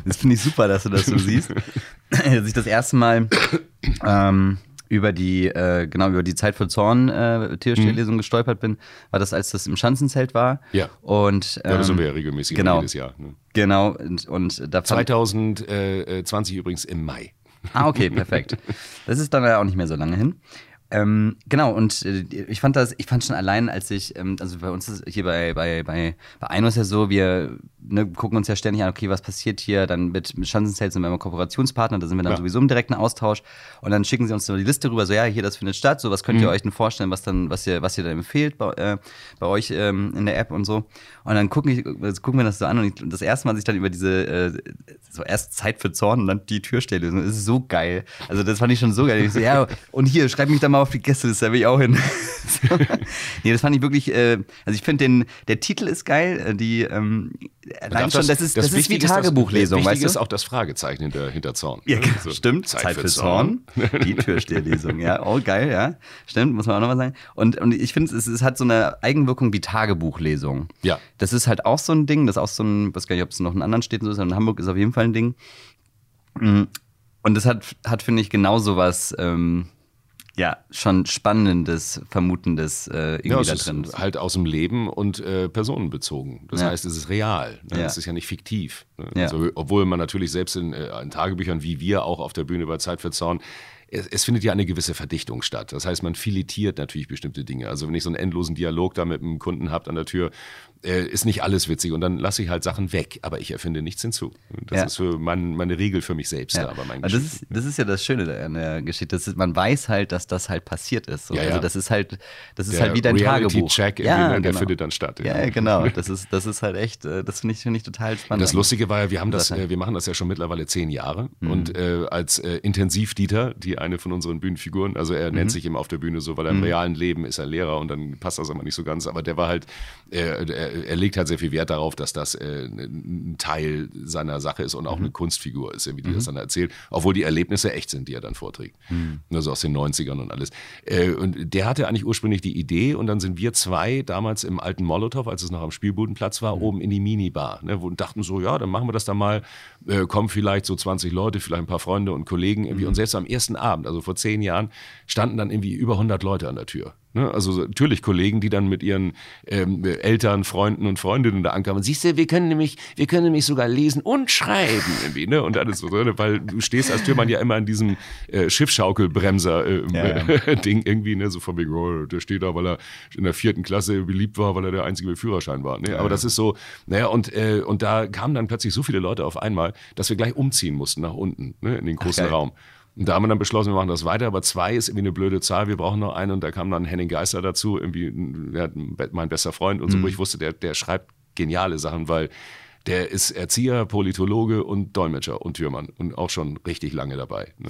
Das finde ich super, dass du das so siehst. Als ich das erste Mal ähm, über die, äh, genau, über die Zeit für Zorn äh, Tierstelllesung mhm. gestolpert bin, war das, als das im Schanzenzelt war. Ja. Und, ähm, ja, das sind wir ja regelmäßig genau, jedes Jahr. Ne? Genau, und, und da 2020 übrigens im Mai. Ah, okay, perfekt. Das ist dann ja auch nicht mehr so lange hin. Ähm, genau, und äh, ich fand das, ich fand schon allein, als ich, ähm, also bei uns ist hier bei, bei, bei, bei Eino ist ja so, wir ne, gucken uns ja ständig an, okay, was passiert hier, dann mit, mit Schanzenzelt sind wir immer Kooperationspartner, da sind wir dann ja. sowieso im direkten Austausch und dann schicken sie uns so die Liste rüber, so ja, hier, das findet statt, so was könnt ihr mhm. euch denn vorstellen, was dann, was ihr, was ihr da empfehlt bei, äh, bei euch ähm, in der App und so. Und dann gucken, ich, gucken wir das so an und, ich, das erste Mal, als ich dann über diese, äh, so erst Zeit für Zorn und dann die Türstelle, das ist so geil. Also das fand ich schon so geil. Ich so, ja, und hier, schreib mich da mal auf die Gästeliste, da will ich auch hin. nee, das fand ich wirklich, äh, also ich finde den, der Titel ist geil, äh, die, ähm, allein schon, das ist, das, das ist wie Tagebuchlesung, das, weißt du? ist auch das Fragezeichen hinter, hinter Zorn. Ja, so, stimmt. Zeit, Zeit für, für Zorn. Zorn. Die Türsteherlesung, ja, oh geil, ja. Stimmt, muss man auch nochmal sagen. Und, und ich finde, es, es hat so eine Eigenwirkung wie Tagebuchlesung. Ja. Das ist halt auch so ein Ding, das ist auch so ein, weiß gar nicht, ob es noch in anderen Städten so ist, aber in Hamburg ist auf jeden Fall ein Ding. Mm. Und das hat, hat finde ich, genauso was, ähm, ja, schon spannendes, vermutendes äh, irgendwie ja, da drin. Ist halt aus dem Leben und äh, personenbezogen. Das ja. heißt, es ist real. Ne? Ja. Es ist ja nicht fiktiv. Ne? Ja. Also, obwohl man natürlich selbst in, äh, in, Tagebüchern, wie wir auch auf der Bühne bei Zeit für Zorn, es, es, findet ja eine gewisse Verdichtung statt. Das heißt, man filetiert natürlich bestimmte Dinge. Also wenn ich so einen endlosen Dialog da mit einem Kunden habe an der Tür, äh, ist nicht alles witzig und dann lasse ich halt Sachen weg, aber ich erfinde nichts hinzu. Das ja. ist für mein, meine Regel für mich selbst ja. da bei meinen das ist, das ist ja das Schöne an der Geschichte. Ist, man weiß halt, dass das halt passiert ist. So. Ja, also das ist halt, das ist halt wie dein Reality Tagebuch. Check, ja, genau. der findet dann statt. Ja, genau. Das ist, das ist halt echt, äh, das finde ich, find ich total spannend. Das Lustige war ja, wir haben das, äh, wir machen das ja schon mittlerweile zehn Jahre mhm. und äh, als äh, Intensivdieter, die eine von unseren Bühnenfiguren, also er mhm. nennt sich immer auf der Bühne so, weil er im mhm. realen Leben ist er Lehrer und dann passt das immer nicht so ganz, aber der war halt, er, er, legt halt sehr viel Wert darauf, dass das äh, ein Teil seiner Sache ist und auch mhm. eine Kunstfigur ist, wie die mhm. das dann erzählt, obwohl die Erlebnisse echt sind, die er dann vorträgt. Mhm. Also aus den 90ern und alles. Äh, und der hatte eigentlich ursprünglich die Idee und dann sind wir zwei damals im alten Molotow, als es noch am Spielbudenplatz war, mhm. oben in die Minibar ne, und dachten so, ja, dann machen wir das da mal, äh, kommen vielleicht so 20 Leute, vielleicht ein paar Freunde und Kollegen irgendwie. Mhm. Und selbst am ersten Abend, also vor zehn Jahren, standen dann irgendwie über 100 Leute an der Tür. Ne? Also natürlich Kollegen, die dann mit ihren ähm, Eltern, Freunden und Freundinnen da ankamen. Siehst du, wir können nämlich, wir können nämlich sogar lesen und schreiben irgendwie, ne? Und alles so, ne? weil du stehst als Türmann ja immer in diesem äh, Schiffschaukelbremser äh, ja, ja. Irgendwie, ne? So von wegen, oh, der steht da, weil er in der vierten Klasse beliebt war, weil er der einzige mit Führerschein war. Ne? Ja, Aber das ist so, naja, und, äh, und da kamen dann plötzlich so viele Leute auf einmal, dass wir gleich umziehen mussten nach unten, ne? in den großen Ach, Raum. Und da haben wir dann beschlossen, wir machen das weiter, aber zwei ist irgendwie eine blöde Zahl, wir brauchen noch einen und da kam dann Henning Geister dazu, irgendwie ja, mein bester Freund und so, mhm. wo ich wusste, der, der schreibt geniale Sachen, weil der ist Erzieher, Politologe und Dolmetscher und Türmann und auch schon richtig lange dabei. Ne?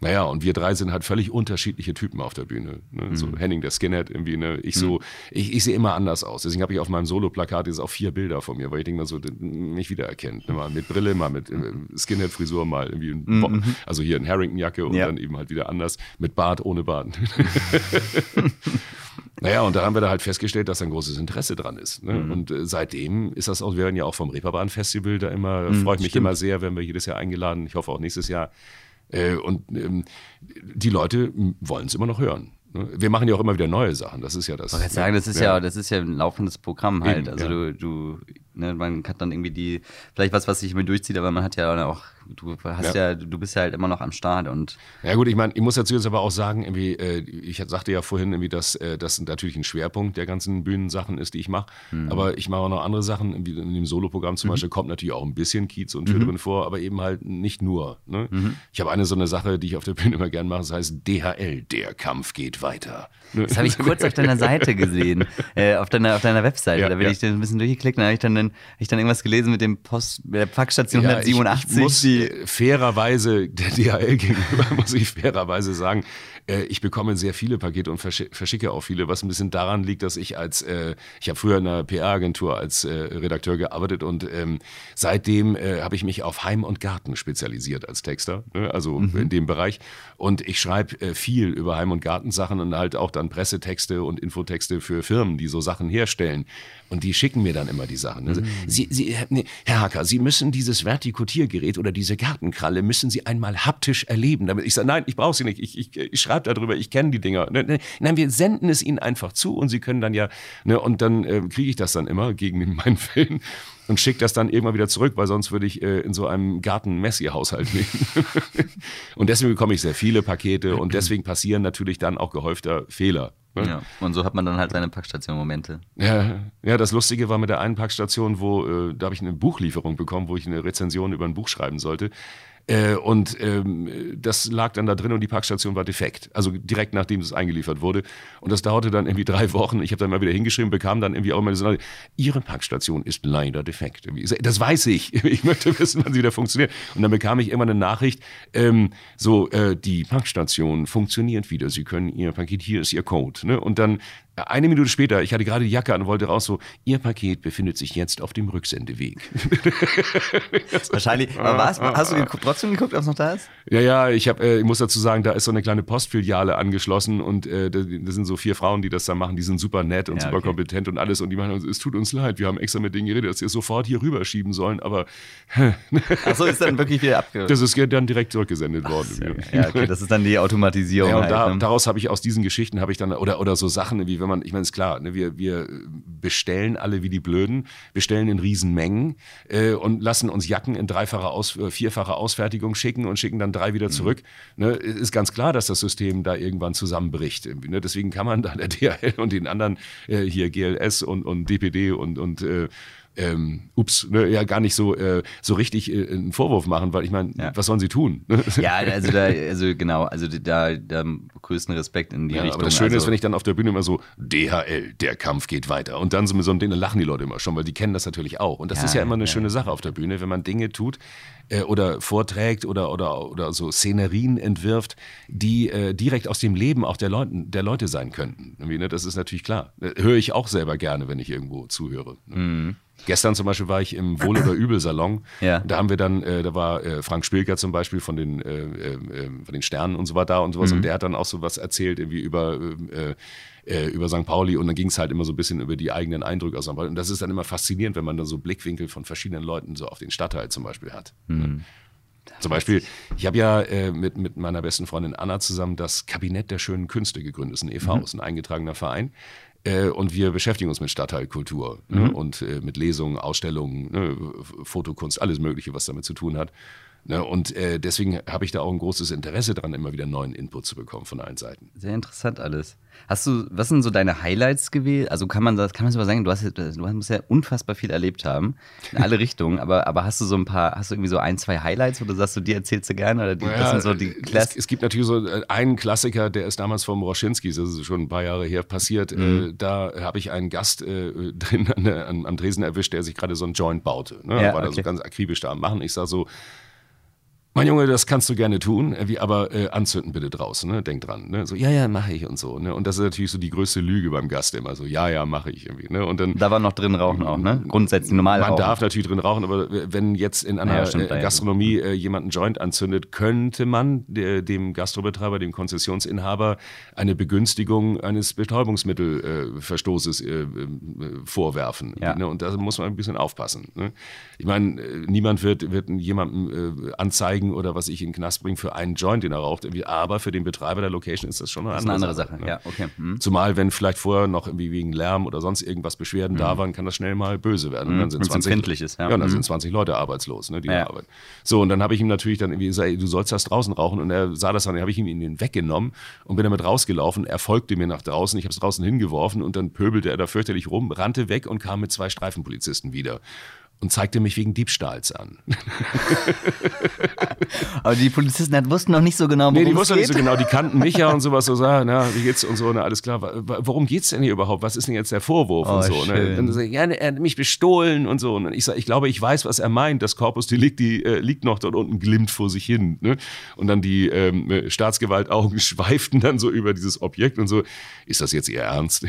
Naja, und wir drei sind halt völlig unterschiedliche Typen auf der Bühne. Ne? Mhm. So Henning, der Skinhead, irgendwie, ne? Ich so, mhm. ich, ich sehe immer anders aus. Deswegen habe ich auf meinem Solo-Plakat jetzt auch vier Bilder von mir, weil ich denke mal so, mich wiedererkennt. Ne? Mal mit Brille, mal mit äh, Skinhead-Frisur, mal irgendwie, mhm. also hier in Harrington-Jacke und ja. dann eben halt wieder anders, mit Bart, ohne Bart. Naja, und da haben wir da halt festgestellt, dass ein großes Interesse dran ist. Ne? Mhm. Und äh, seitdem ist das auch, wir werden ja auch vom Reeperbahn-Festival da immer, mhm, freue ich mich stimmt. immer sehr, wenn wir jedes Jahr eingeladen, ich hoffe auch nächstes Jahr, und ähm, die Leute wollen es immer noch hören. Ne? Wir machen ja auch immer wieder neue Sachen. Das ist ja das. Ich wollte sagen, das ist ja. ja. das ist ja ein laufendes Programm halt. Eben, also ja. du, du ne, man hat dann irgendwie die, vielleicht was, was sich immer durchzieht, aber man hat ja auch du hast ja. ja. du bist ja halt immer noch am Start und. Ja gut, ich meine, ich muss dazu jetzt aber auch sagen, irgendwie, äh, ich sagte ja vorhin irgendwie, dass äh, das natürlich ein Schwerpunkt der ganzen Bühnensachen ist, die ich mache. Mhm. Aber ich mache auch noch andere Sachen. Wie in dem Soloprogramm zum mhm. Beispiel kommt natürlich auch ein bisschen Kiez und Tür mhm. drin vor, aber eben halt nicht nur. Ne? Mhm. Ich habe eine so eine Sache, die ich auf der Bühne immer gerne mache, das heißt DHL, der Kampf geht weiter. Ne? Das habe ich kurz auf deiner Seite gesehen, äh, auf, deiner, auf deiner Webseite. Ja, da bin ja. ich ein bisschen durchgeklickt, da habe ich dann, hab ich dann irgendwas gelesen mit dem Post, der Packstation ja, 187. Ich, ich muss die fairerweise der DHL gegenüber, muss ich fairerweise sagen, äh, ich bekomme sehr viele Pakete und verschicke auch viele, was ein bisschen daran liegt, dass ich als, äh, ich habe früher in einer PR-Agentur als äh, Redakteur gearbeitet und ähm, seitdem äh, habe ich mich auf Heim und Garten spezialisiert als Texter, ne? also mhm. in dem Bereich. Und ich schreibe äh, viel über Heim- und Gartensachen und halt auch dann Pressetexte und Infotexte für Firmen, die so Sachen herstellen. Und die schicken mir dann immer die Sachen. Also, mhm. Sie, Sie, Herr Hacker, Sie müssen dieses Vertikutiergerät oder diese Gartenkralle müssen Sie einmal haptisch erleben. Damit ich sage, nein, ich brauche sie nicht. Ich, ich, ich schreibe darüber, ich kenne die Dinger. Ne, ne, nein, wir senden es Ihnen einfach zu und Sie können dann ja, ne, und dann äh, kriege ich das dann immer gegen meinen Film und schicke das dann irgendwann wieder zurück, weil sonst würde ich äh, in so einem Garten-Messi-Haushalt leben. und deswegen bekomme ich sehr viele Pakete und deswegen passieren natürlich dann auch gehäufter Fehler. Ne? Ja, und so hat man dann halt seine Packstation-Momente. Ja, ja, das Lustige war mit der einen Packstation, wo äh, da habe ich eine Buchlieferung bekommen, wo ich eine Rezension über ein Buch schreiben sollte. Äh, und ähm, das lag dann da drin und die Packstation war defekt. Also direkt nachdem es eingeliefert wurde. Und das dauerte dann irgendwie drei Wochen. Ich habe dann mal wieder hingeschrieben, bekam dann irgendwie auch immer so, Ihre Packstation ist leider defekt. Das weiß ich. Ich möchte wissen, wann sie wieder funktioniert. Und dann bekam ich immer eine Nachricht, ähm, so, äh, die Packstation funktioniert wieder. Sie können Ihr Paket, hier ist Ihr Code. Ne? Und dann eine Minute später, ich hatte gerade die Jacke an und wollte raus, so, Ihr Paket befindet sich jetzt auf dem Rücksendeweg. Wahrscheinlich, aber was? Hast du trotzdem geguckt, ob es noch da ist? Ja, ja, ich, hab, äh, ich muss dazu sagen, da ist so eine kleine Postfiliale angeschlossen und äh, das sind so vier Frauen, die das da machen, die sind super nett und ja, super okay. kompetent und alles und die machen, es tut uns leid, wir haben extra mit denen geredet, dass sie es sofort hier rüberschieben sollen, aber... Achso, ist dann wirklich wieder abge... Das ist dann direkt zurückgesendet worden. Ja, okay, das ist dann die Automatisierung. Ja, und halt, da, ne? daraus habe ich aus diesen Geschichten, habe ich dann, oder, oder so Sachen, wie wenn man, ich meine, ist klar, ne, wir, wir bestellen alle wie die Blöden, bestellen in Riesenmengen äh, und lassen uns Jacken in dreifacher, Aus, äh, vierfacher Ausfertigung schicken und schicken dann drei wieder mhm. zurück. Mhm. Ne, ist ganz klar, dass das System da irgendwann zusammenbricht. Ne? Deswegen kann man da der DHL und den anderen äh, hier GLS und, und DPD und, und äh, ähm, ups, ne, ja gar nicht so, äh, so richtig äh, einen Vorwurf machen, weil ich meine, ja. was sollen sie tun? ja, also da, also genau, also da, da größten Respekt in die ja, Richtung. Aber das Schöne also, ist, wenn ich dann auf der Bühne immer so, DHL, der Kampf geht weiter. Und dann so mit so einem Ding, lachen die Leute immer schon, weil die kennen das natürlich auch. Und das ja, ist ja immer eine schöne Sache auf der Bühne, wenn man Dinge tut äh, oder vorträgt oder, oder, oder so Szenerien entwirft, die äh, direkt aus dem Leben auch der, Leuten, der Leute sein könnten. Ne, das ist natürlich klar. Äh, höre ich auch selber gerne, wenn ich irgendwo zuhöre. Ne? Mhm. Gestern zum Beispiel war ich im Wohl- oder Übel-Salon. Ja. Da haben wir dann, äh, da war äh, Frank Spilker zum Beispiel von den, äh, äh, äh von den Sternen und so weiter da und sowas. Mhm. Und der hat dann auch so was erzählt, irgendwie über, äh, über St. Pauli. Und dann ging es halt immer so ein bisschen über die eigenen Eindrücke aus St. Pauli. Und das ist dann immer faszinierend, wenn man dann so Blickwinkel von verschiedenen Leuten so auf den Stadtteil zum Beispiel hat. Mhm. Zum Beispiel, ich habe ja äh, mit, mit meiner besten Freundin Anna zusammen das Kabinett der schönen Künste gegründet. Das ist ein e.V., mhm. ist ein eingetragener Verein. Äh, und wir beschäftigen uns mit Stadtteilkultur ne? mhm. ne? und äh, mit Lesungen, Ausstellungen, ne? Fotokunst, alles Mögliche, was damit zu tun hat. Ne? Und äh, deswegen habe ich da auch ein großes Interesse dran, immer wieder neuen Input zu bekommen von allen Seiten. Sehr interessant alles. Hast du, was sind so deine Highlights gewesen? Also kann man das, kann man so sagen, du hast, du musst ja unfassbar viel erlebt haben, in alle Richtungen, aber, aber hast du so ein paar, hast du irgendwie so ein, zwei Highlights, wo du sagst, du, die erzählst du gerne oder die, ja, das sind so die es, es, gibt natürlich so äh, einen Klassiker, der ist damals vom Roschinski, das ist schon ein paar Jahre her passiert, äh, mhm. äh, da habe ich einen Gast äh, drin an, an, am Dresen erwischt, der sich gerade so ein Joint baute. Ne? Ja, war okay. da so ganz akribisch da am Machen. Ich sage so, mein Junge, das kannst du gerne tun, äh, wie aber äh, anzünden bitte draußen, ne? Denk dran, ne? So, ja, ja, mache ich und so, ne? Und das ist natürlich so die größte Lüge beim Gast immer so, ja, ja, mache ich irgendwie, ne? Und dann da war noch drin rauchen auch, ne? Grundsätzlich normal Man rauchen. darf natürlich drin rauchen, aber wenn jetzt in einer ja, stimmt, äh, Gastronomie äh, jemand einen Joint anzündet, könnte man der, dem Gastrobetreiber, dem Konzessionsinhaber eine Begünstigung eines Betäubungsmittelverstoßes äh, äh, vorwerfen. Ja. Ne? Und da muss man ein bisschen aufpassen. Ne? Ich meine, niemand wird, wird jemandem anzeigen anzeigen oder was ich in den Knast bringen für einen Joint, den er raucht. Irgendwie. Aber für den Betreiber der Location ist das schon eine, Das ist eine andere, andere Sache. ne? Ja, okay. Hm. Zumal, wenn vielleicht vorher noch irgendwie wegen Lärm oder sonst irgendwas Beschwerden da waren, kann das schnell mal böse werden. Und dann sind Wenn's 20, empfindlich ist, ja. ja. dann Mhm. sind 20 Leute arbeitslos, ne, die Ja. arbeiten. So, und dann habe ich ihm natürlich dann irgendwie gesagt, ey, du sollst das draußen rauchen. Und er sah das dann, dann habe ich ihm ihn weggenommen und bin damit rausgelaufen. Er folgte mir nach draußen, ich habe es draußen hingeworfen und dann pöbelte er da fürchterlich rum, rannte weg und kam mit zwei Streifenpolizisten wieder. Und zeigte mich wegen Diebstahls an. Aber die Polizisten halt wussten noch nicht so genau, worum Nee, die wussten nicht so genau, die kannten mich ja und sowas, so sagen, na, wie geht's und so, na, alles klar. Worum geht's denn hier überhaupt? Was ist denn jetzt der Vorwurf Oh, und so? Ne? sag ich, ja, er hat mich bestohlen und so. Und ich sage, ich glaube, ich weiß, was er meint. Das Corpus Delicti äh, liegt noch dort unten, glimmt vor sich hin. Ne? Und dann die ähm, äh, Staatsgewaltaugen schweiften dann so über dieses Objekt und so, ist das jetzt Ihr Ernst?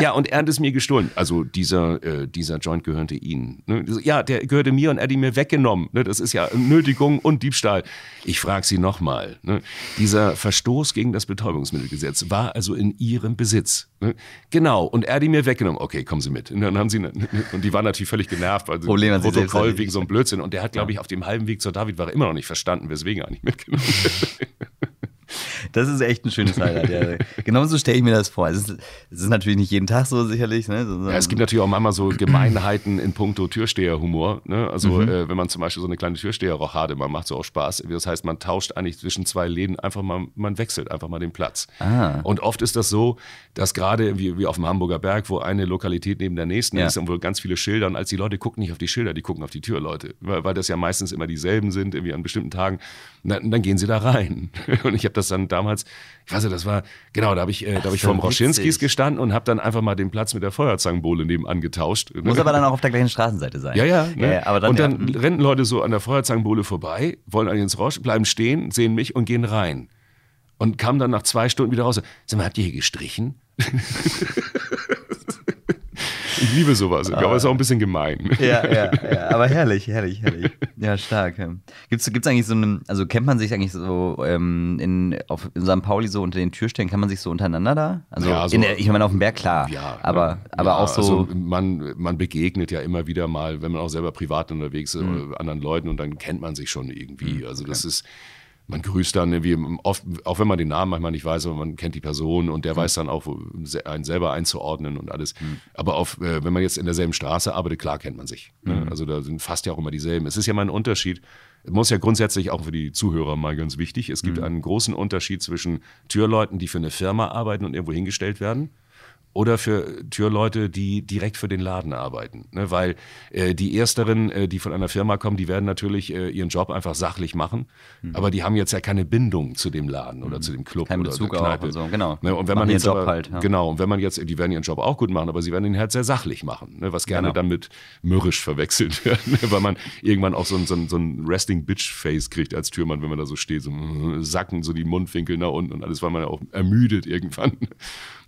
ja, und er hat es mir gestohlen. Also dieser, äh, dieser Joint gehörte Ihnen. Ne? Ja, der gehörte mir und er hat ihn mir weggenommen. Ne? Das ist ja Nötigung und Diebstahl. Ich frage Sie nochmal. Ne? Dieser Verstoß gegen das Betäubungsmittelgesetz war also in Ihrem Besitz. Genau, und er hat ihn mir weggenommen. Okay, kommen Sie mit. Und dann haben sie, und die waren natürlich völlig genervt, weil sie Problem Protokoll wegen so einem Blödsinn. Und der hat, glaube ich, auf dem halben Weg zur David war immer noch nicht verstanden, weswegen er nicht mitgenommen wird. Das ist echt ein schönes Highlight. Ja. Genauso stelle ich mir das vor. Es ist, es ist natürlich nicht jeden Tag so sicherlich. Ne? So, Ja, es gibt natürlich auch manchmal so Gemeinheiten in puncto Türsteherhumor. Ne? Also äh, wenn man zum Beispiel so eine kleine Türsteherrochade mal macht, so auch Spaß. Das heißt, man tauscht eigentlich zwischen zwei Läden einfach mal, man wechselt einfach mal den Platz. Ah. Und oft ist das so, dass gerade wie, wie auf dem Hamburger Berg, wo eine Lokalität neben der nächsten Ja. ist und wo ganz viele Schilder und als die Leute gucken nicht auf die Schilder, die gucken auf die Türleute, weil, weil das ja meistens immer dieselben sind, irgendwie an bestimmten Tagen. Na, dann gehen sie da rein. Und ich habe das dann damals, ich weiß nicht, das war, genau, da habe ich, äh, da hab ich so vom Roschinskis gestanden und habe dann einfach mal den Platz mit der Feuerzangenbowle nebenan getauscht. Muss aber dann auch auf der gleichen Straßenseite sein. ja, ja. Ne? ja aber dann, und dann ja. rennen Leute so an der Feuerzangenbowle vorbei, wollen eigentlich ins Rosch, bleiben stehen, sehen mich und gehen rein. Und kamen dann nach zwei Stunden wieder raus. Sag mal, habt ihr hier gestrichen? ich liebe sowas, aber ist auch ein bisschen gemein. Ja, ja, ja, aber herrlich, herrlich, herrlich. Ja, stark. ja. Gibt's, gibt's eigentlich so einen, also kennt man sich eigentlich so ähm, in, auf, in St. Pauli so unter den Türstellen, kann man sich so untereinander da? Also, Ja, so- in der, ich meine auf dem Berg, klar. Ja, aber, aber ja, auch so. Also man, man begegnet ja immer wieder mal, wenn man auch selber privat unterwegs ist, Mhm. anderen Leuten und dann kennt man sich schon irgendwie. Also das ist, man grüßt dann irgendwie oft, auch wenn man den Namen manchmal nicht weiß, aber man kennt die Person und der Mhm. weiß dann auch, einen selber einzuordnen und alles. Aber auf, äh, wenn man jetzt in derselben Straße arbeitet, klar kennt man sich. Ne? Mhm. Also da sind fast ja auch immer dieselben. Es ist ja mal ein Unterschied. Muss ja grundsätzlich auch für die Zuhörer mal ganz wichtig. Es Mhm. gibt einen großen Unterschied zwischen Türleuten, die für eine Firma arbeiten und irgendwo hingestellt werden oder für Türleute, die direkt für den Laden arbeiten. Ne? Weil äh, die Ersteren, äh, die von einer Firma kommen, die werden natürlich äh, ihren Job einfach sachlich machen, aber die haben jetzt ja keine Bindung zu dem Laden oder zu dem Club Mhm. Keinen oder Bezug auch Kneipe. und so, genau. Ne? Und wenn Machen man jetzt Job aber, halt, ja. Genau, und wenn man jetzt, die werden ihren Job auch gut machen, aber sie werden ihn halt sehr sachlich machen, ne? was gerne Genau. dann mit mürrisch verwechselt wird, ne? weil man irgendwann auch so ein, so ein, so ein Resting-Bitch-Face kriegt als Türmann, wenn man da so steht, so äh, sacken so die Mundwinkel nach unten und alles, weil man ja auch ermüdet irgendwann.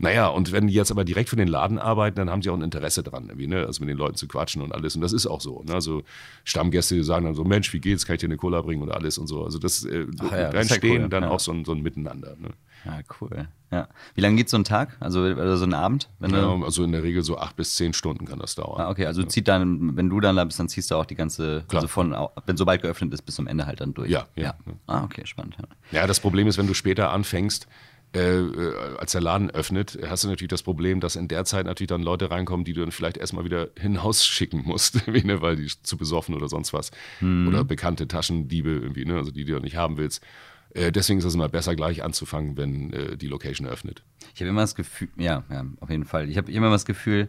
Naja, und wenn die jetzt aber direkt für den Laden arbeiten, dann haben sie auch ein Interesse dran, ne? also mit den Leuten zu quatschen und alles. Und das ist auch so. Ne? Also Stammgäste, die sagen dann so, Mensch, wie geht's, kann ich dir eine Cola bringen und alles und so. Also das, äh, Ach ja, das ist ja entstehen cool, dann ja. auch so ein, so ein Miteinander. Ne? Ja, cool. Ja. Wie lange geht so ein Tag? Also oder so ein Abend? Ja, also in der Regel so acht bis zehn Stunden kann das dauern. ah, okay, also zieht dann, wenn du dann da bist, dann ziehst du auch die ganze, Klar. also von, wenn sobald geöffnet ist, bis zum Ende halt dann durch. Ja, ja. Ah, okay, spannend. Ja. Ja, das Problem ist, wenn du später anfängst, äh, äh, als der Laden öffnet, hast du natürlich das Problem, dass in der Zeit natürlich dann Leute reinkommen, die du dann vielleicht erstmal wieder hinausschicken musst, ne, weil die zu besoffen oder sonst was. Oder bekannte Taschendiebe irgendwie, ne, also die, die du nicht haben willst. Äh, deswegen ist es immer besser, gleich anzufangen, wenn äh, die Location öffnet. Ich habe immer das Gefühl, ja, ja, auf jeden Fall. Ich habe immer das Gefühl,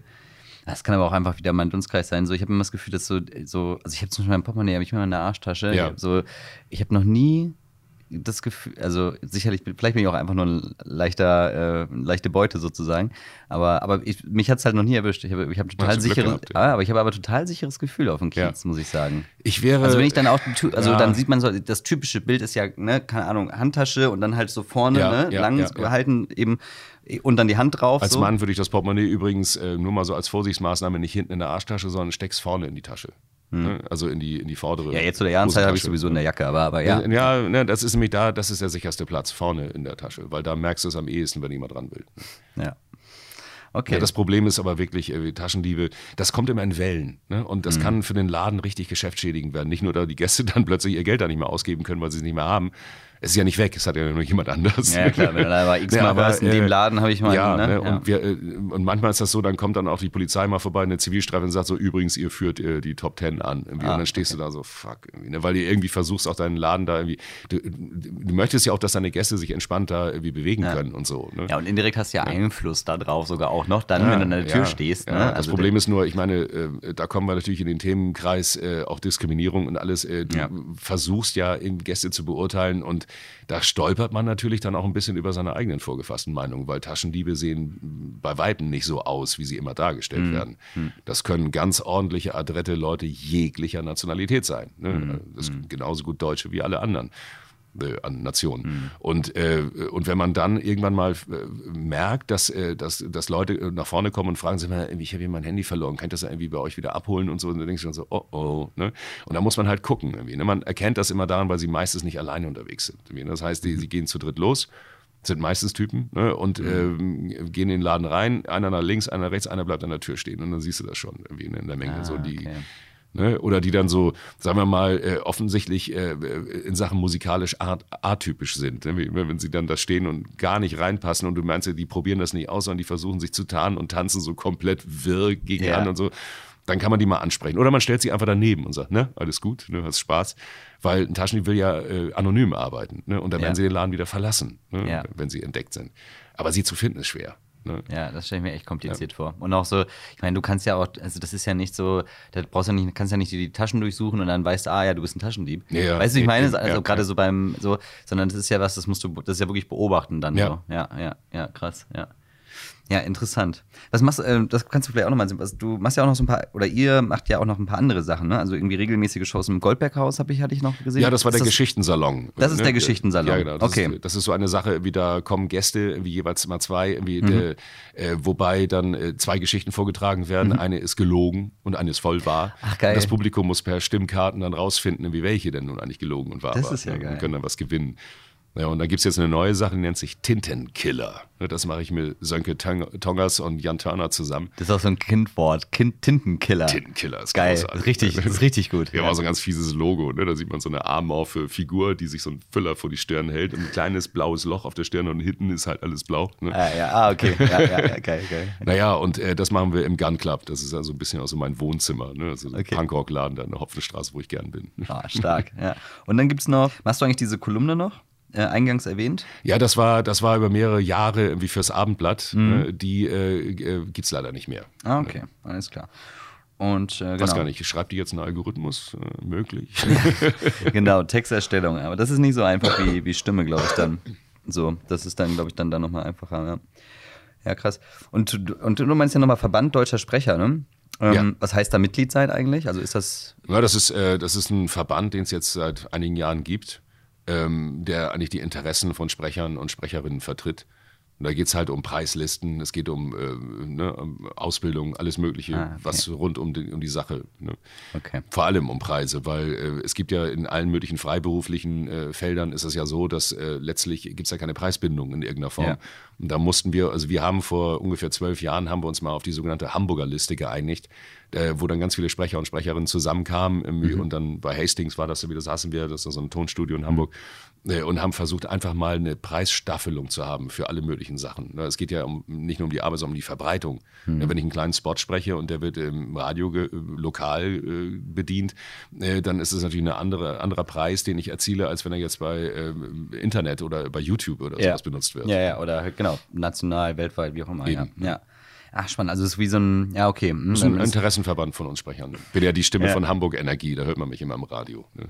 das kann aber auch einfach wieder mein Dunstkreis sein. So, ich habe immer das Gefühl, dass so, so also ich habe zum Beispiel mein Portemonnaie, habe ich immer in der Arschtasche. Ja. Ich hab so, ich habe noch nie das Gefühl, also sicherlich, vielleicht bin ich auch einfach nur ein leichter, äh, leichte Beute sozusagen. Aber, aber ich, mich hat es halt noch nie erwischt. Ich habe ich hab total sicheres, ja. ah, aber ich habe aber total sicheres Gefühl auf dem Kiez, muss ich sagen. Ich wäre. Also wenn ich dann auch, also ja. dann sieht man so, das typische Bild ist ja, ne, keine Ahnung, Handtasche und dann halt so vorne, Ja, ne, ja, lang ja, ja. gehalten eben und dann die Hand drauf. Als so. Mann würde ich das Portemonnaie übrigens äh, nur mal so als Vorsichtsmaßnahme nicht hinten in der Arschtasche, sondern steck's vorne in die Tasche. Ne? Also in die, in die vordere. Ja, jetzt zu der Jahreszeit habe ich sowieso in der Jacke, aber, aber ja. Ja, ja ne, das ist nämlich da, das ist der sicherste Platz, vorne in der Tasche, weil da merkst du es am ehesten, wenn jemand dran will. ja. Okay. Ja, das Problem ist aber wirklich, äh, Taschendiebe, das kommt immer in Wellen. Ne? Und das kann für den Laden richtig geschäftsschädigend werden. Nicht nur, da die Gäste dann plötzlich ihr Geld da nicht mehr ausgeben können, weil sie es nicht mehr haben. Es ist ja nicht weg, es hat ja nur jemand anders. Ja, klar, wenn du da aber x-mal aber, warst, in dem äh, Laden habe ich mal. Ja, ne? ne? Und, wir, äh, und manchmal ist das so, dann kommt dann auch die Polizei mal vorbei, eine Zivilstreife und sagt so, übrigens, ihr führt äh, die Top Ten an. Ah, und dann stehst du da so, fuck, ne? weil du irgendwie versuchst auch deinen Laden da irgendwie, du, du möchtest ja auch, dass deine Gäste sich entspannt da irgendwie bewegen können und so. Ne? Ja, und indirekt hast du ja Einfluss darauf sogar auch noch, dann, wenn du an der Tür ja, stehst. Ja, Ne? das Also Problem ist nur, ich meine, äh, da kommen wir natürlich in den Themenkreis äh, auch Diskriminierung und alles. Äh, du Ja. versuchst ja Gäste zu beurteilen und da stolpert man natürlich dann auch ein bisschen über seine eigenen vorgefassten Meinungen, weil Taschendiebe sehen bei Weitem nicht so aus, wie sie immer dargestellt Mhm. werden. Das können ganz ordentliche, adrette Leute jeglicher Nationalität sein. Ne? Mhm. Das sind genauso gut Deutsche wie alle anderen an Nationen. Mhm. Und, äh, und wenn man dann irgendwann mal äh, merkt, dass, äh, dass, dass Leute äh, nach vorne kommen und fragen sich mal, ich habe hier mein Handy verloren, kann ich das irgendwie bei euch wieder abholen und so, und dann denkst du schon so, oh oh. Ne? Und da muss man halt gucken. Irgendwie, ne? Man erkennt das immer daran, weil sie meistens nicht alleine unterwegs sind. Irgendwie. Das heißt, die, sie gehen zu dritt los sind meistens Typen ne? und ähm, gehen in den Laden rein, einer nach links, einer nach rechts, einer bleibt an der Tür stehen und dann siehst du das schon irgendwie ne, in der Menge. Ah, so die, okay. Ne? Oder die dann so, sagen wir mal, äh, offensichtlich äh, in Sachen musikalisch art, atypisch sind. Ne? Wenn sie dann da stehen und gar nicht reinpassen und du meinst, ja, die probieren das nicht aus, sondern die versuchen sich zu tarnen und tanzen so komplett wirr gegen Ja. an und so. Dann kann man die mal ansprechen. Oder man stellt sie einfach daneben und sagt, ne, alles gut, ne, hast Spaß. Weil ein Taschendieb will ja äh, anonym arbeiten. Ne? Und dann Ja. werden sie den Laden wieder verlassen, ne? Ja. wenn sie entdeckt sind. Aber sie zu finden ist schwer. Ne? Ja, das stelle ich mir echt kompliziert vor. Und auch so, ich meine, du kannst ja auch, also das ist ja nicht so, da brauchst du nicht, kannst ja nicht die Taschen durchsuchen und dann weißt du, ah ja, du bist ein Taschendieb. Ja, ja. weißt du, ich meine? Ja, Also ja, gerade ja. so beim, so, sondern das ist ja was, das musst du, das ist ja wirklich beobachten dann Ja. so. Ja, ja, ja, krass, ja. Ja, interessant. Was machst äh, das kannst du vielleicht auch nochmal sehen. Du machst ja auch noch so ein paar, oder ihr macht ja auch noch ein paar andere Sachen, ne? Also irgendwie regelmäßige Shows im Goldberghaus, habe ich, hatte ich noch gesehen. Ja, das war Ist der Geschichtensalon. Das ist der Geschichtensalon. Ja, genau. Das, Okay. ist, das ist so eine Sache, wie da kommen Gäste, wie jeweils mal zwei, wie Mhm. äh, wobei dann äh, zwei Geschichten vorgetragen werden. Eine ist gelogen und eine ist voll wahr. Mhm. Ach, geil. Und das Publikum muss per Stimmkarten dann rausfinden, wie welche denn nun eigentlich gelogen und wahr Das war. ist ja Und geil. können dann was gewinnen. Ja, und dann gibt's jetzt eine neue Sache, die nennt sich Tintenkiller. Das mache ich mit Sönke Tong- Tongers und Jan Turner zusammen. Das ist auch so ein Kindwort. Kind, Tintenkiller. Tintenkiller ist Geil. großartig. Richtig, ist richtig gut. Ja, war so ein ganz fieses Logo. Ne? Da sieht man so eine amorphe Figur, die sich so einen Füller vor die Stirn hält. Und ein kleines blaues Loch auf der Stirn und hinten ist halt alles blau. Ne? Ah, ja, ah, okay. Ja, ja, ja, geil, geil. Naja, und äh, das machen wir im Gun Club. Das ist ja so ein bisschen auch so mein Wohnzimmer. Ne? Also ein Okay. Punkrock-Laden da in der Hopfenstraße, wo ich gern bin. Ah, stark, ja. Und dann gibt's noch, machst du eigentlich diese Kolumne noch? Äh, eingangs erwähnt. Ja, das war, das war über mehrere Jahre irgendwie fürs Abendblatt. Mhm. Ne? Die äh, äh, gibt's leider nicht mehr. Ah, okay, alles klar. Und äh, Weiß genau, gar nicht, schreibt die jetzt einen Algorithmus? Äh, möglich. genau, Texterstellung. Aber das ist nicht so einfach wie, wie Stimme, glaube ich, dann. So, das ist dann, glaube ich, dann, dann nochmal einfacher, ja. Ja, krass. Und, du- und du meinst ja nochmal Verband Deutscher Sprecher, ne? Ähm, Ja. Was heißt da Mitglied sein eigentlich? Also ist das. Ja, das ist, äh, das ist ein Verband, den es jetzt seit einigen Jahren gibt, ähm, der eigentlich die Interessen von Sprechern und Sprecherinnen vertritt. Und da geht es halt um Preislisten, es geht um, äh, ne, um Ausbildung, alles Mögliche, Ah, okay. was rund um die, um die Sache. Ne? Okay. Vor allem um Preise, weil äh, es gibt ja in allen möglichen freiberuflichen äh, Feldern ist es ja so, dass äh, letztlich gibt es ja keine Preisbindung in irgendeiner Form. Ja. Und da mussten wir, also wir haben vor ungefähr zwölf Jahren haben wir uns mal auf die sogenannte Hamburger Liste geeinigt, äh, wo dann ganz viele Sprecher und Sprecherinnen zusammenkamen irgendwie. und dann bei Hastings war das, wie das saßen wir, das ist so ein Tonstudio in Hamburg äh, und haben versucht einfach mal eine Preisstaffelung zu haben für alle möglichen Sachen. Ne, Es geht ja um, nicht nur um die Arbeit, sondern um die Verbreitung. Ja, Wenn ich einen kleinen Spot spreche und der wird im Radio ge- lokal äh, bedient, äh, dann ist es natürlich ein andere, anderer Preis, den ich erziele, als wenn er jetzt bei ähm, Internet oder bei YouTube oder Ja. sowas benutzt wird. Ja, ja, oder genau, national, weltweit, wie auch immer. Ja. Ja. Ach, spannend. Also es ist wie so ein, ja, okay. hm, Das ist ein Interessenverband von uns Sprechern. Ich bin ja die Stimme Ja. von Hamburg Energie, da hört man mich immer im Radio. ne?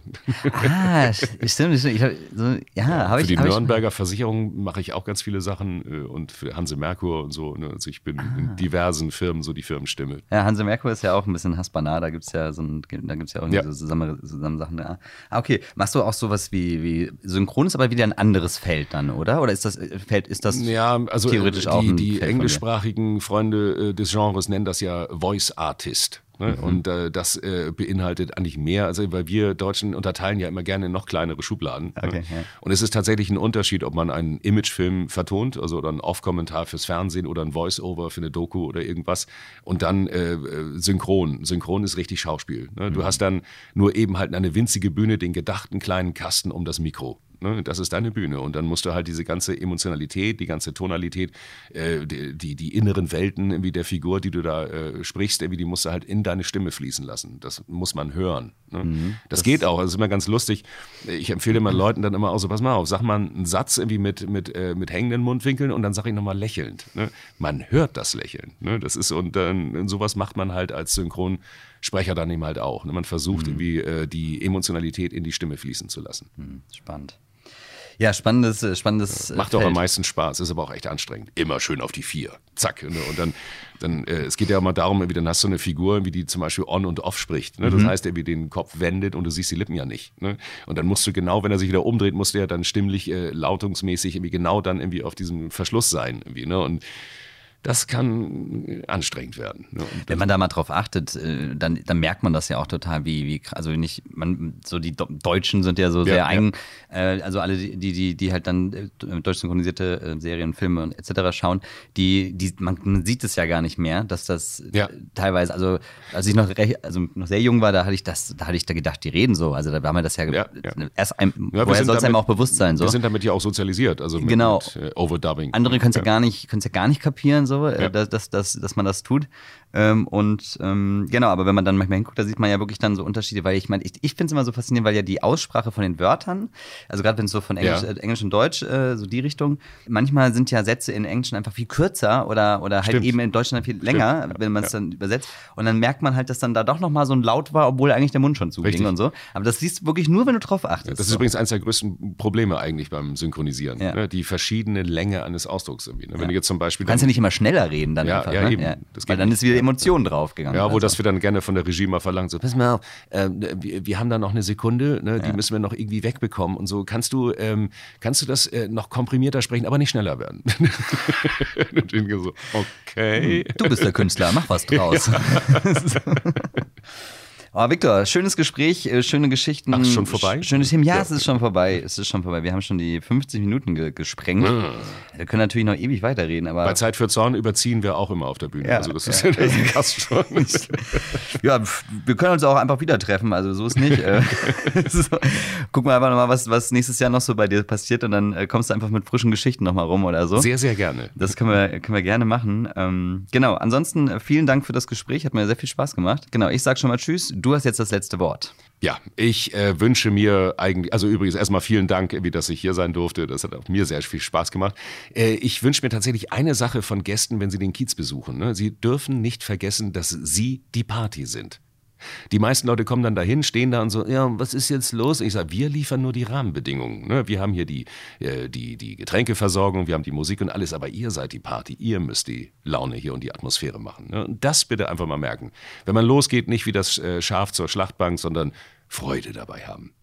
Ah, st- stimmt, stimmt. Ich hab, so, ja, habe Für ich. die hab ich- Nürnberger Versicherung mache ich auch ganz viele Sachen äh, und für Hanse Merkur und so. Ne? Also ich bin Ah. in diversen Firmen so die Firmenstimme. Ja, Hanse Merkur ist ja auch ein bisschen hassbar nah, da gibt es ja so ein, da gibt's ja auch Ja. so zusammen, zusammen Sachen. Ja. Ah, okay. Machst du auch sowas wie, wie Synchron ist aber wieder ein anderes Feld dann, oder? Oder ist das äh, Feld, ist das Ja, also theoretisch äh, auch die, ein die Feld von dir? englischsprachigen Freunde äh, des Genres nennen das ja Voice Artist. Ne? Mhm. Und äh, das äh, beinhaltet eigentlich mehr, also weil wir Deutschen unterteilen ja immer gerne in noch kleinere Schubladen. Ne? Okay, ne? ja. Und es ist tatsächlich ein Unterschied, ob man einen Imagefilm vertont, also oder einen Off-Kommentar fürs Fernsehen oder ein Voice-Over für eine Doku oder irgendwas und dann äh, äh synchron. Synchron ist richtig Schauspiel. Ne? Du mhm. hast dann nur eben halt eine winzige Bühne, den gedachten kleinen Kasten um das Mikro. Ne? Das ist deine Bühne. Und dann musst du halt diese ganze Emotionalität, die ganze Tonalität, äh, die, die, die, inneren Welten irgendwie der Figur, die du da äh, sprichst, irgendwie, die musst du halt in deine Stimme fließen lassen. Das muss man hören. Ne? Mhm, das, das, geht auch. Das ist immer ganz lustig. Ich empfehle mal Leuten dann immer auch so, pass mal auf, sag mal einen Satz irgendwie mit, mit, äh, mit hängenden Mundwinkeln und dann sag ich nochmal lächelnd. Ne? Man hört das Lächeln. Ne? Das ist, und dann sowas macht man halt als Synchronsprecher dann eben halt auch. Ne? Man versucht mhm. irgendwie äh, die Emotionalität in die Stimme fließen zu lassen. Mhm, spannend. Ja, spannendes, äh, spannendes. Ja, macht Feld. auch am meisten Spaß, ist aber auch echt anstrengend. Immer schön auf die vier. Zack. Ne? Und dann, dann äh, es geht ja immer darum, wie dann hast du eine Figur, wie die zum Beispiel on und off spricht. Ne? Das mhm. heißt, er wie den Kopf wendet und du siehst die Lippen ja nicht. Ne? Und dann musst du genau, wenn er sich wieder umdreht, musst du ja dann stimmlich, äh, lautungsmäßig irgendwie genau dann irgendwie auf diesem Verschluss sein. Irgendwie, ne? Und das kann anstrengend werden. Ne? Wenn man da mal drauf achtet, äh, dann, dann merkt man das ja auch total, wie, wie also nicht, man, so die Deutschen sind ja so ja, sehr eigen, ja. Äh, also alle, die, die, die halt dann äh, deutsch synchronisierte Serien, Filme und etc. schauen, die, die, man, sieht es ja gar nicht mehr, dass das ja. teilweise, also als ich noch recht, also noch sehr jung war, da hatte ich das, da hatte ich da gedacht, die reden so. Also da war mir das ja, ja erst ein, woher soll es einem auch bewusst sein. So. Wir sind damit ja auch sozialisiert, also mit, genau. mit Overdubbing. Andere können es ja. gar nicht, können es ja gar nicht kapieren so, äh, ja. dass, dass, dass, dass man das tut. Ähm, und ähm, genau, aber wenn man dann manchmal hinguckt, da sieht man ja wirklich dann so Unterschiede, weil ich meine, ich, ich finde es immer so faszinierend, weil ja die Aussprache von den Wörtern, also gerade wenn es so von Englisch, ja. äh, Englisch und Deutsch, äh, so die Richtung, manchmal sind ja Sätze in Englisch einfach viel kürzer oder, oder halt eben in Deutschland viel länger, Stimmt. wenn man es ja. dann übersetzt. Und dann merkt man halt, dass dann da doch nochmal so ein Laut war, obwohl eigentlich der Mund schon zuging Richtig. und so. Aber das siehst du wirklich nur, wenn du drauf achtest. das ist so. übrigens eines der größten Probleme eigentlich beim Synchronisieren. Ja. Ne? Die verschiedene Länge eines Ausdrucks irgendwie. Ne? Wenn du jetzt zum Beispiel. Du kannst ja nicht immer schneller reden dann ja, einfach. Ja, ne? eben. Weil dann ist wieder Emotion drauf gegangen. Ja, wo also. das wir dann gerne von der Regie mal verlangt, so, pass mal auf, äh, wir, wir, haben da noch eine Sekunde, ne, die ja. müssen wir noch irgendwie wegbekommen und so. Kannst du, ähm, kannst du das äh, noch komprimierter sprechen, aber nicht schneller werden? und so, okay. Du bist der Künstler, mach was draus. Oh, Victor, schönes Gespräch, äh, schöne Geschichten. Ach, schon vorbei? Schönes Team. Ja, ja, es ist schon vorbei. Es ist schon vorbei. Wir haben schon die 50 Minuten ge gesprengt. Mhm. Wir können natürlich noch ewig weiterreden, aber. Bei Zeit für Zorn überziehen wir auch immer auf der Bühne. Ja, also das ja. ist ja krass schon. ja, wir können uns auch einfach wieder treffen, also so ist nicht. Äh, so. Guck mal einfach nochmal, was, was nächstes Jahr noch so bei dir passiert und dann äh, kommst du einfach mit frischen Geschichten nochmal rum oder so. Sehr, sehr gerne. Das können wir, können wir gerne machen. Ähm, genau, ansonsten vielen Dank für das Gespräch, hat mir sehr viel Spaß gemacht. Genau, ich sag schon mal Tschüss du hast jetzt das letzte Wort. Ja, ich äh, wünsche mir eigentlich, also übrigens erstmal vielen Dank, wie dass ich hier sein durfte. Das hat auch mir sehr viel Spaß gemacht. Äh, ich wünsche mir tatsächlich eine Sache von Gästen, wenn sie den Kiez besuchen. Ne? Sie dürfen nicht vergessen, dass sie die Party sind. Die meisten Leute kommen dann dahin, stehen da und so, ja, was ist jetzt los? Ich sage, wir liefern nur die Rahmenbedingungen. Ne? Wir haben hier die, äh, die, die Getränkeversorgung, wir haben die Musik und alles, aber ihr seid die Party, ihr müsst die Laune hier und die Atmosphäre machen. Ne? Und das bitte einfach mal merken. Wenn man losgeht, nicht wie das äh, Schaf zur Schlachtbank, sondern Freude dabei haben.